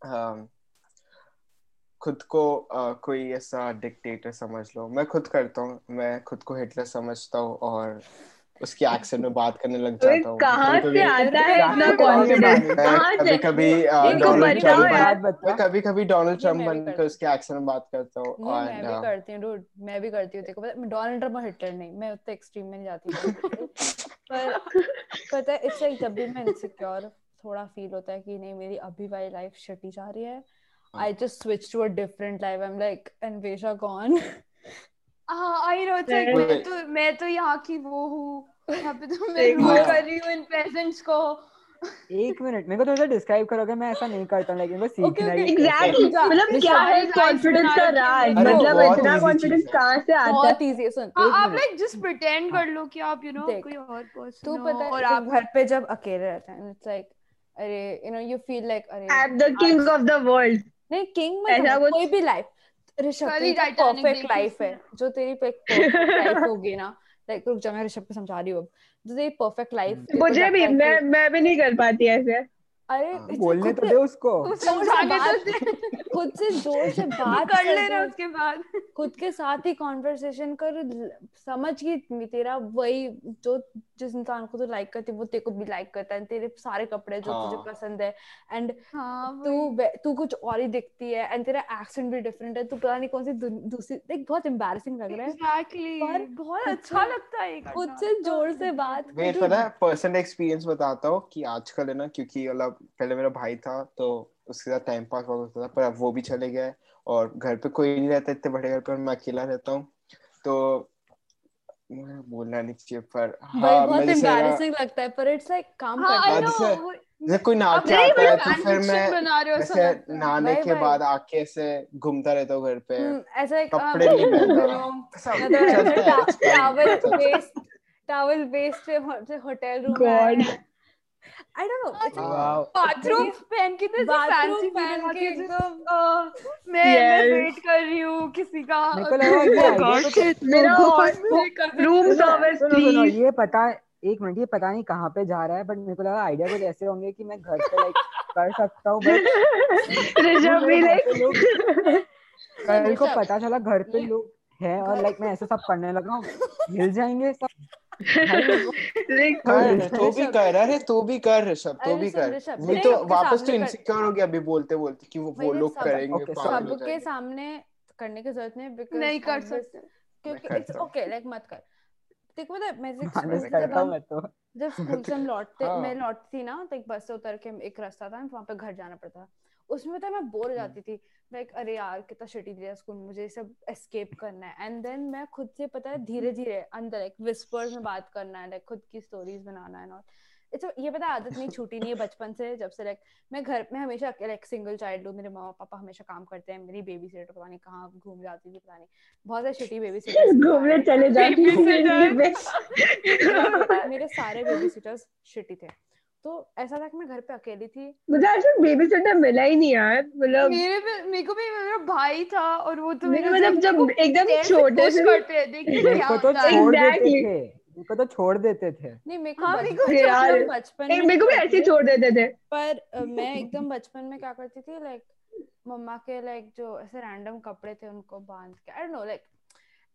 अम, खुद को अ, कोई ऐसा डिक्टेटर समझ लो। मैं खुद करता हूँ मैं खुद को हिटलर समझता हूँ और उसकी एक्सेंट में बात करने लग जाता हूँ। कहाँ कभी-कभी- से आता है इतना कॉन्फिडेंस कभी डोनाल्ड ट्रंप कभी कभी डोनाल्ड ट्रंप मैं भी बनकर उसके एक्सेंट में बात करता हूँ ये मैं और भी करती हूँ dude, मैं भी करती हूँ। देखो पता डोनाल्ड ट्रंप और हिटलर नहीं मैं उतने एक्सट्रीम में नहीं जाती पर पता है इट्स लाइक जब भी मैं इनसिक्योर थोड़ा फील होता है कि नहीं मेरी अभी वाली लाइफ शटी जा रही है। हाँ। I just switch to a different life I am like Anvesha कौन हाँ आई नो Right. मैं तो मैं तो यहाँ की वो हूँ यहाँ पे तो मैं रूल here. कर रही हूँ इन पेजेंट्स को एक मिनट मेरे को थोड़ा डिस्क्राइब करोगे मैं ऐसा नहीं करता लेकिन वो सीखना okay. ही। एग्जैक्टली मतलब क्या है कॉन्फिडेंस का राज। मतलब इतना कॉन्फिडेंस। कहाँ से आता है बहुत इजी सुन हाँ आप। लाइक जस्ट प्रिटेंड कर लो कि आप यू नो कोई और तू पर्सन हो पता है और आप घर पे जब अकेले रहते हैं इट्स लाइक अरे you know you feel like अरे I am the king of the world नहीं किंग मत ऐसा कुछ- कोई भी लाइफ ऋषभ तो Titanic परफेक्ट लाइफ है जो तेरी परफेक्ट लाइफ होगी ना। लाइक रुक जा मैं ऋषभ को समझा रही हूँ अब। जो तेरी परफेक्ट लाइफ मुझे भी मैं मैं भी नहीं कर पाती ऐसे। अरे हाँ। बोलने तो दे उसको। तू ज़ोर से तो बात- दे। खुद से ज़ोर से बात कर ले लेना दे। उसके बाद। खुद के साथ ही कॉन्वर्सेशन कर समझ कि तेरा वही जो जिस इंसान को तू लाइक करती है वो तेरे को भी लाइक करता है तेरे सारे कपड़े जो तुझे हाँ। पसंद है एंड हाँ तू तू कुछ और ही दिखती है एंड तेरा एक्सेंट भी डिफरेंट है तू पता नहीं कौन सी दूसरी देख बहुत एम्बैरेसिंग लग रहा है एग्जैक्टली पर बहुत अच्छा लगता है खुद से ज़ोर से बात वेट कर। पता है पर्सनल एक्सपीरियंस बताता हूँ कि आजकल है ना क्योंकि मतलब पहले मेरा भाई था तो उसके साथ टाइम पास बहुत होता था पर अब वो भी चले गए और घर पे कोई नहीं रहता इतने बड़े घर पर मैं अकेला रहता हूँ। तो बोलना नहीं चाहिए पर हाँ बहुत जैसे एम्बैरेसिंग लगता है पर इट्स लाइक काम हाँ करता है। जैसे कोई नाच आता है मतलब तो फिर मैं बना रहे हो ऐसा ऐसे लगता है। नहाने के बाद आके ऐसे घूमता रहता हूँ घर पे ऐसे ऐसा एक कपड़े नहीं पहनता। टॉवल बेस्ड टॉवल से hotel room God. I don't know wow bathroom पहन के तो बाथरूम फैंसी पहन के एकदम मैं मैं. वेट कर रही हूँ किसी का मेरे को लगा ये तो- रूम सुनो सर्विस प्लीज़ ये पता एक मिनट ये पता नहीं कहाँ पे जा रहा है बट मेरे को लगा आइडिया कुछ ऐसे होंगे कि मैं घर पे लाइक कर सकता हूँ बट ऋषभ भी लाइक कल को पता चला घर पे लोग हैं और लाइक मैं ऐसे सब करने लगा हूँ। हिल जाएँगे सब। तो भी कर अरे तो भी कर ऋषभ तो भी कर। नहीं तो सबके वापस तो सामने इनसिक्योर हो गया अभी बोलते बोलते कि वो वो लोग करेंगे हो सबके सामने करने की ज़रूरत नहीं बिकॉज़ नहीं कर सकते। क्योंकि इट्स ओके लाइक मत कर। देखो पता है मैं जब मैं तो। जब स्कूल से हम लौटते हाँ। मैं लौटती ना तो एक बस से उतर के एक रास्ता था वहाँ पे घर जाना पड़ता था। उसमें पता मैं बोर हो जाती थी लाइक अरे यार कितना शिटी दिया स्कूल मुझे सब एस्केप करना है. एंड देन मैं खुद से पता है धीरे धीरे अंदर एक विस्पर्स में बात करना है लाइक खुद की स्टोरीज बनाना है और इट्स ये पता आदत नहीं छूटी नहीं है बचपन से जब से लाइक मैं घर में हमेशा लाइक सिंगल चाइल्ड हूँ मेरे मामा पापा हमेशा काम करते हैं मेरी बेबी सीटर पता नहीं कहाँ घूम जाती थी पता नहीं. बहुत सारे शिटी बेबी सीटर घूमने चले जाती मेरे मेरे सारे बेबी सीटर्स शिटी थे। तो ऐसा था कि मैं घर पे अकेली थी। मुझे आज बेबी सिटर मिला ही नहीं यार मतलब मेरे पे मेरे को भी मेरा भाई था और वो तो मेरे मतलब जब एकदम छोटे से करते हैं देखिए क्या तो होता है। छोड़ देते थे मेरे को तो छोड़ देते थे। नहीं मेरे को हाँ, मेरे को बचपन यार। बचपन में मेरे को भी ऐसे छोड़ देते थे। पर मैं एकदम बचपन में क्या करती थी लाइक मम्मा के लाइक जो ऐसे रैंडम कपड़े थे उनको बाँध के आई डोंट नो लाइक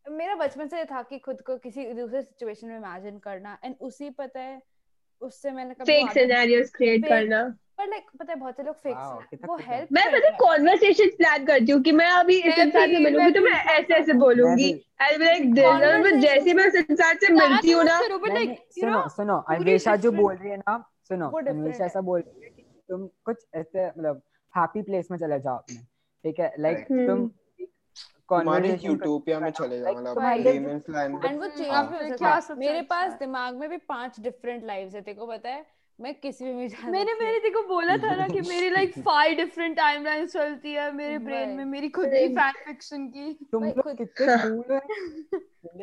मेरा बचपन से ये था कि खुद को किसी दूसरे सिचुएशन में इमेजिन करना। एंड उसी पता है उससे मैंने कभी फेक सिनेरियोस क्रिएट करना। पर लाइक पता है बहुत से लोग फेक वो हेल्प मैं पता कॉन्वर्सेशन प्लान करती हूँ कि मैं अभी इस मैं इंसान से मिलूँगी तो मैं ऐसे ऐसे बोलूँगी। आई विल लाइक दिस और मैं जैसे मैं उस इंसान से मिलती हूँ ना। सुनो सुनो पूरी अन्वेषा जो बोल रही है ना सुनो अन्वेषा ऐसा बोल रही है कि तुम कुछ ऐसे मतलब हैप्पी प्लेस में चले जाओ अपने ठीक है? लाइक तुम तुम्हारे यूटोपिया में चले जाओ मतलब एंड वो चेंज हो क्या मेरे अच्छा पास दिमाग में भी पाँच डिफरेंट लाइव्स है तेको पता है? मैं किसी में भी मैंने मेरे देखो बोला था ना कि मेरी लाइक फाइव डिफरेंट टाइमलाइंस चलती है मेरे ब्रेन में मेरी खुद की फ़ैन फिक्शन की। तुम लोग कितने कूल हो।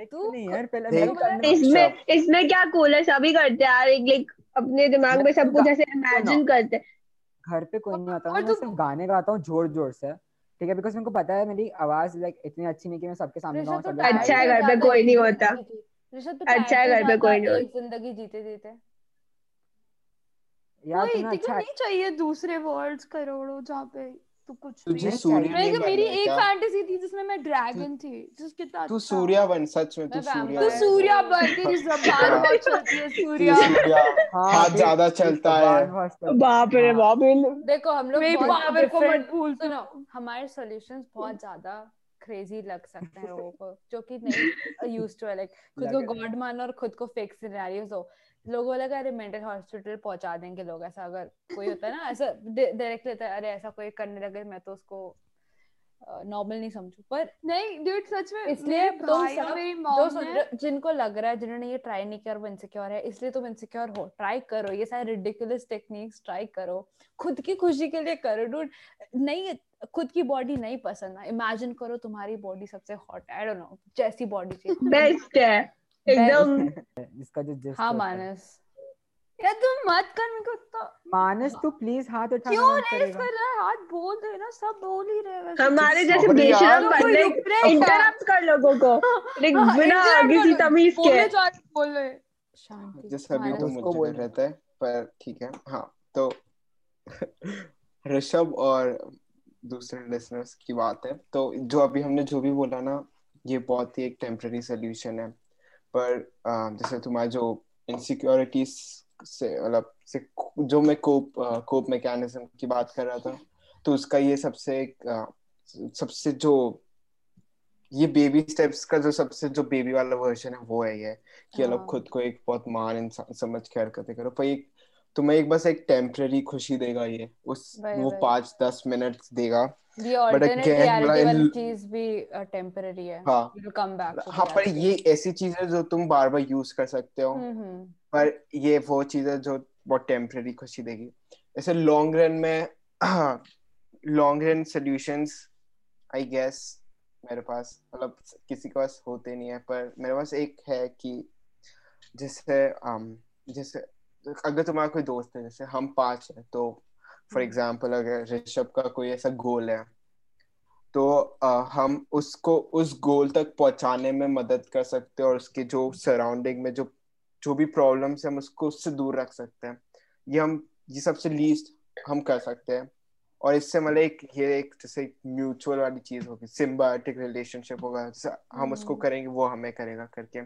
तू नहीं यार पहले करने इसमें इसमें क्या कूल है सभी करते हैं यार? लाइक अपने दिमाग में सब कुछ ऐसे इमेजिन करते हैं। घर पे कोई नहीं आता हूँ मैं सिर्फ़ गाने गाता हूँ ज़ोर ज़ोर से। ठीक है बिकॉज़ मेरे को पता है मेरी आवाज़ लाइक इतनी अच्छी नहीं कि मैं सबके सामने गाऊं तो सब अच्छा है घर पे कोई नहीं होता। तो अच्छा है घर पे कोई नहीं होता। ज़िंदगी जीते जीते। यार कोई तुम्हें अच्छा नहीं चाहिए दूसरे वर्ल्ड्स करोड़ों जहाँ पे तू कुछ तुझे सूर्य चाहिए। मैं नहीं मेरी एक फैंटेसी थी जिसमें मैं ड्रैगन थी जिस कितना तू अच्छा। सूर्या बन सच में तू सूर्या तू सूर्या बन तेरी जबान हाँ। बहुत चलती है सूर्या सूर्या हाँ, हाथ ज़्यादा चलता है बाप रे हाँ। बाप देखो हम लोग मेरी को मत भूल सुनो हमारे सॉल्यूशंस बहुत ज़्यादा क्रेजी लग सकते हैं लोगों को जो कि नहीं यूज़ टू है लाइक खुद को गॉड मानो और खुद को फेक सिनेरियोस हो लोगों लगा अरे मेंटल हॉस्पिटल पहुँचा देंगे लोग। ऐसा अगर कोई होता है ना ऐसा डायरेक्ट लेता है अरे ऐसा कोई करने लगे मैं तो उसको नॉर्मल नहीं समझू। पर नहीं ड्यूड सच में इसलिए तुम सब जो जिनको लग रहा है जिन्होंने ये ट्राई नहीं किया वो इनसिक्योर है इसलिए तुम इनसिक्योर हो। ट्राई करो ये सारे रिडिकुलस टेक्निक्स ट्राई करो। खुद की खुशी के लिए करो डूड नहीं खुद की बॉडी नहीं पसंद है इमेजिन करो तुम्हारी बॉडी सबसे हॉट आई डोंट नो जैसी बॉडी चाहिए। बेस्ट है। एकदम जिसका जो जिस हाँ मानस। यार तुम मत कर मेरे को इतना मानस तू प्लीज़ हाथ उठाना क्यों रेस कर रहा है हाथ बोल रहे ना सब बोल ही रहे हैं वैसे। हमारे जैसे बेशरम बंदे हैं? इंटरप्ट कर लोगों को। लाइक हाँ, बिना interrupt किसी तमीज के। बोलने जा रहे बोल। रहे शांति जैसे अभी मानस तो मुझे। रहता है पर ठीक है हाँ तो ऋषभ और दूसरे लिसनर्स की बात है। तो जो अभी हमने जो भी बोला ना ये बहुत ही एक टेम्पररी सोल्यूशन है। पर जैसे तुम्हारे जो इनसिक्योरिटीज से मतलब से जो मैं कोप कोप मैकेनिज्म की बात कर रहा था तो उसका ये सबसे एक सबसे जो ये बेबी स्टेप्स का जो सबसे जो बेबी वाला वर्जन है वो है ये कि मतलब। खुद को एक बहुत महान इंसान समझ के हरकतें करो पर एक तुम्हें एक बस एक टेम्पररी खुशी देगा ये। उस वही, वो। पाँच दस मिनट देगा। ये वाली like- चीज़ भी टेम्पररी है। हाँ। विल कम बैक हाँ पर ये ऐसी चीज़ है जो तुम बार बार यूज़ कर सकते हो हम्म पर ये वो चीज़ है जो बहुत टेम्पररी खुशी देगी। ऐसे लॉन्ग रन में long run solutions I guess मेरे पास मतलब किसी के पास होते नहीं है पर मेरे पास एक है कि जैसे um, जैसे अगर तुम्हारा कोई दोस्त है जैसे हम पाँच हैं तो फॉर हम्म। एग्जांपल अगर ऋषभ का कोई ऐसा गोल है तो अ, हम उसको उस गोल तक पहुँचाने में मदद कर सकते हैं और उसके जो सराउंडिंग में जो जो भी प्रॉब्लम्स है हम उसको उससे दूर रख सकते हैं ये हम ये सबसे लीस्ट हम कर सकते हैं और इससे मतलब एक ये एक जैसे म्यूचुअल वाली चीज़ होगी सिम्बायोटिक रिलेशनशिप होगा हम उसको हम्म। करेंगे वो हमें करेगा करके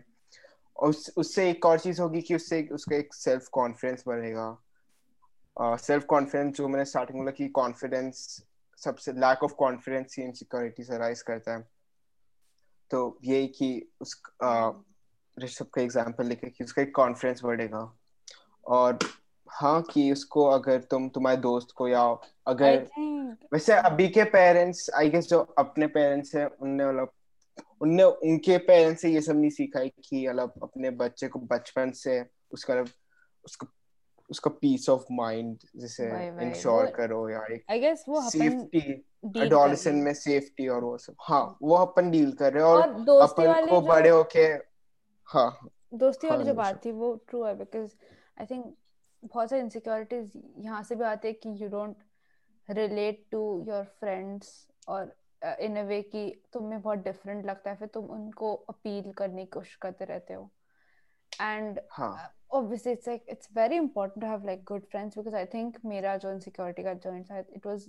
उस, उससे एक और चीज़ होगी कि उससे उसका एक सेल्फ कॉन्फिडेंस बढ़ेगा। सेल्फ कॉन्फिडेंस जो मैंने स्टार्टिंग में बोला कि कॉन्फिडेंस सबसे लैक ऑफ़ कॉन्फिडेंस ही इनसिक्योरिटी से राइज करता है। तो यही कि उस ऋषभ का एग्जांपल लेके कि उसका एक कॉन्फिडेंस बढ़ेगा। और हाँ कि उसको अगर तुम तुम्हारे दोस्त को या अगर थिंक वैसे अभी के पेरेंट्स आई गेस जो अपने पेरेंट्स हैं उनने मतलब उनने उनके पेरेंट्स से ये सब नहीं सीखा है कि मतलब अपने बच्चे को बचपन से उसका मतलब उसका उसका पीस ऑफ़ माइंड जैसे इंश्योर करो या एक आई गेस वो सेफ्टी एडोलेसेंट में सेफ्टी और वो सब। हाँ वो अपन डील कर रहे हैं और, और दोस्ती अपन को बड़े होके हाँ। दोस्ती वाली हाँ, जो बात थी वो ट्रू है बिकॉज़ आई थिंक बहुत सारी इनसिक्योरिटीज यहाँ से भी आते हैं कि you don't relate to your friends और इन अ वे की तुम्हें बहुत डिफरेंट लगता है फिर तुम उनको अपील करने की कोशिश करते रहते हो। And obviously it's like it's very important to have like good friends because I think मेरा जो इनसिक्योरिटी का जॉइंट था it was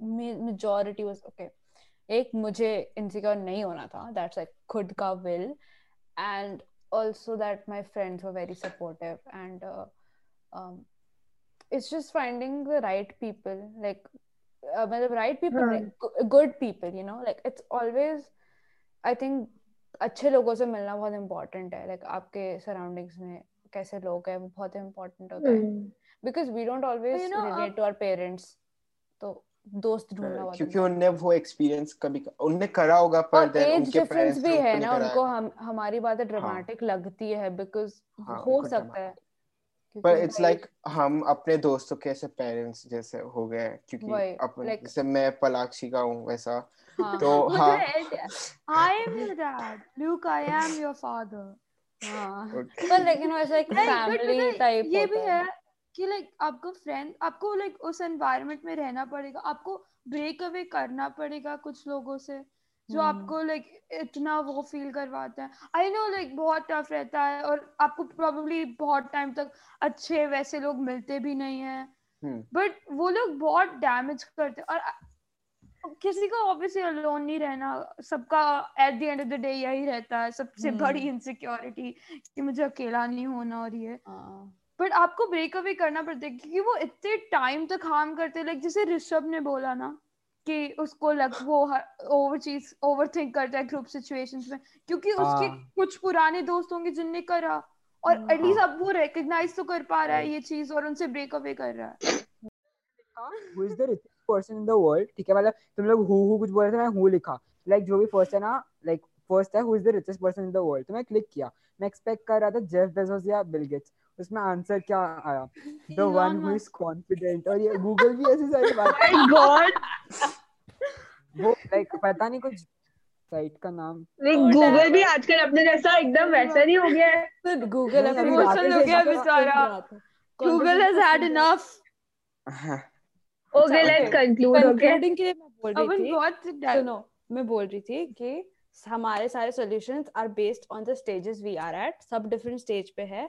majority was okay एक मुझे इनसिक्योर नहीं होना था दैट्स लाइक खुद का will and also that my friends were very supportive and it's just finding the right people like uh, मतलब right people हाँ. like, gu- good people you know? Like it's always I think अच्छे लोगों से मिलना बहुत इम्पोर्टेंट है। लाइक like, आपके सराउंडिंग्स में कैसे लोग हैं वो बहुत इम्पोर्टेंट होता है। Because we don't always relate to our parents तो दोस्त ढूंढना बहुत क्योंकि उनने वो एक्सपीरियंस कभी उनने करा होगा पर देन एज उनके डिफरेंस पेरेंट्स भी है ना उनको हम हमारी बातें ड्रामेटिक लगती है बिकॉज़ हाँ, हो सकता है। पर इट्स लाइक हम अपने दोस्तों के ऐसे पेरेंट्स जैसे हो गए हैं? क्योंकि अपन like- जैसे मैं पलाक्षी का हूँ वैसा। हाँ तो हाँ I am your dad. Luke, I am your father. हाँ पर लेकिन वैसा एक फैमिली टाइप ये भी है। कि लाइक आपको फ्रेंड आपको लाइक उस एनवायरनमेंट में रहना पड़ेगा आपको ब्रेक अवे करना पड़ेगा कुछ लोगों से। जो हम्म। आपको लाइक इतना वो फील करवाता है। आई नो लाइक बहुत टफ रहता है और आपको प्रोबेबली बहुत टाइम तक अच्छे वैसे लोग मिलते भी नहीं है। हम्म। बट वो लोग बहुत डैमेज करते और किसी को ऑब्वियसली अलोन नहीं रहना सबका at the end of the day यही रहता है सबसे हम्म। बड़ी इनसिक्योरिटी कि मुझे अकेला नहीं होना और ये। हाँ। बट आपको ब्रेकअप अवे करना पड़ता है क्योंकि वो इतने टाइम तक हार्म करते हैं लाइक जैसे ऋषभ ने बोला ना। कि उसको लग वो ओवर चीज़ ओवर थिंक करता है ग्रुप सिचुएशंस में क्योंकि उसके हाँ। कुछ पुराने दोस्त होंगे जिनने करा और हाँ। एटलीस्ट अब वो रिकग्नाइज तो कर पा रहा है ये चीज़ और उनसे ब्रेक अवे कर रहा है। who is the richest person in the world? ठीक है मतलब तुम लोग हु हु कुछ बोल रहे थे मैं हु लिखा। लाइक जो भी फ़र्स्ट है ना लाइक फ़र्स्ट है who is the richest person in the world तो मैं क्लिक किया। मैं एक्सपेक्ट कर रहा था जेफ बेजोस या बिल गेट्स उसमें आंसर क्या आया? The one who is confident और ये गूगल भी ऐसी सारी बात My God. वो लाइक पता नहीं कुछ साइट का नाम। गूगल भी आजकल अपने जैसा एकदम वैसा नहीं हो गया है। गूगल अभी Emotional हो गया बेचारा। Google has had enough okay let's conclude okay concluding के लिए मैं बोल रही थी बहुत सुनो मैं बोल रही थी कि हमारे सारे solutions are based on the stages we are at सब डिफरेंट स्टेज पे है।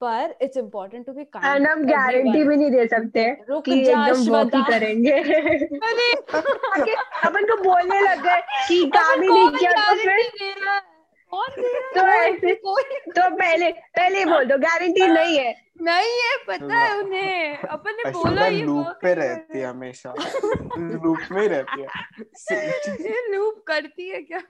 पर it's important to be and हम गारंटी भी नहीं दे सकते कि एकदम वर्क ही करेंगे। अरे अपन को बोलने लग गए कि काम ही नहीं किया तो फिर है। तो ऐसे तो पहले पहले ही बोल दो गारंटी नहीं है। नहीं है पता है उन्हें। अपन ने बोला ये लूप पे रहती है हमेशा। लूप में ही रहती है। ये लूप करती है क्या?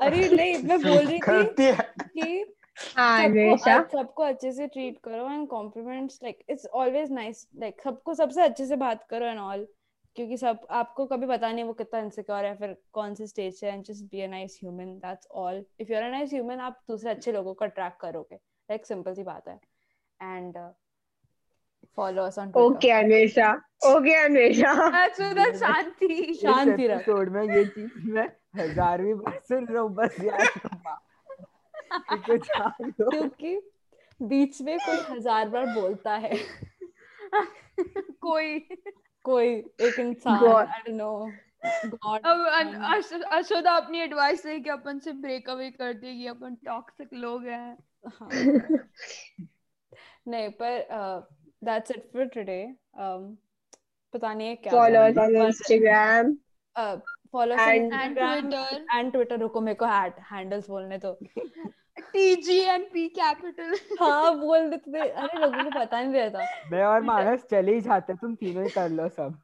अरे नहीं मैं बोल रही थी कि हाँ सबको हमेशा सबको अच्छे से ट्रीट करो and compliments like it's always nice like सबको सबसे अच्छे से बात करो एंड ऑल क्योंकि सब आपको कभी पता नहीं वो कितना इनसिक्योर है फिर कौन से स्टेज से and just be a nice human that's all if you are a nice human आप दूसरे अच्छे लोगों को अट्रैक्ट करोगे लाइक सिंपल सी बात है. And follow us on okay Anvesha okay That's so that's शांति शांति रख। एपिसोड में ये चीज़ मैं हजारवीं बार सुन रहा हूँ बस यार क्योंकि बीच में कोई हज़ार बार बोलता है। कोई। कोई एक इंसान आई डोंट नो गॉड अब अशोदा अपनी एडवाइस लेके अपन से ब्रेक अवे कर देगी अपन टॉक्सिक लोग हैं। हाँ। नहीं पर दैट्स इट फॉर टुडे पता नहीं है क्या follow us on Instagram follow And- and Twitter. And Twitter रुको मेरे को हैंडल्स बोलने तो। टीजी एंड पी कैपिटल हाँ बोल देते थे। अरे लोगों को पता नहीं रहता। मैं और मानस चले ही जाते तुम तीनों ही कर लो सब।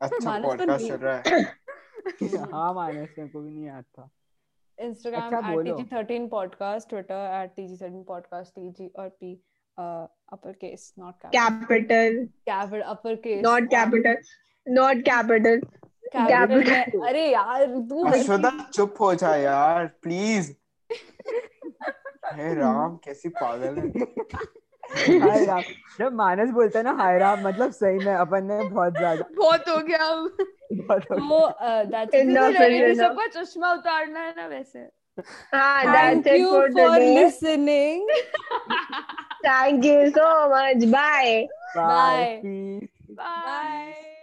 अच्छा मानस तो पॉडकास्ट नहीं- चल रहा है। हाँ मानस मेरे को भी नहीं आता इंस्टाग्राम अच्छा, at. TG thirteen podcast Twitter at TG thirteen podcast TG और P upper case not capital capital upper case not capital not capital अरे यार तू अशोदा चुप हो जा यार प्लीज़ हे राम कैसी पागल है। हाय राम। जब मानस बोलता है ना हाय राम मतलब सही में अपन ने बहुत ज़्यादा बहुत हो गया अब। बहुत हो वो दैट्स. सबका चश्मा उतारना है ना वैसे। हाँ Thank you for for listening. thank you so much. Bye. Bye. Bye. Bye Bye.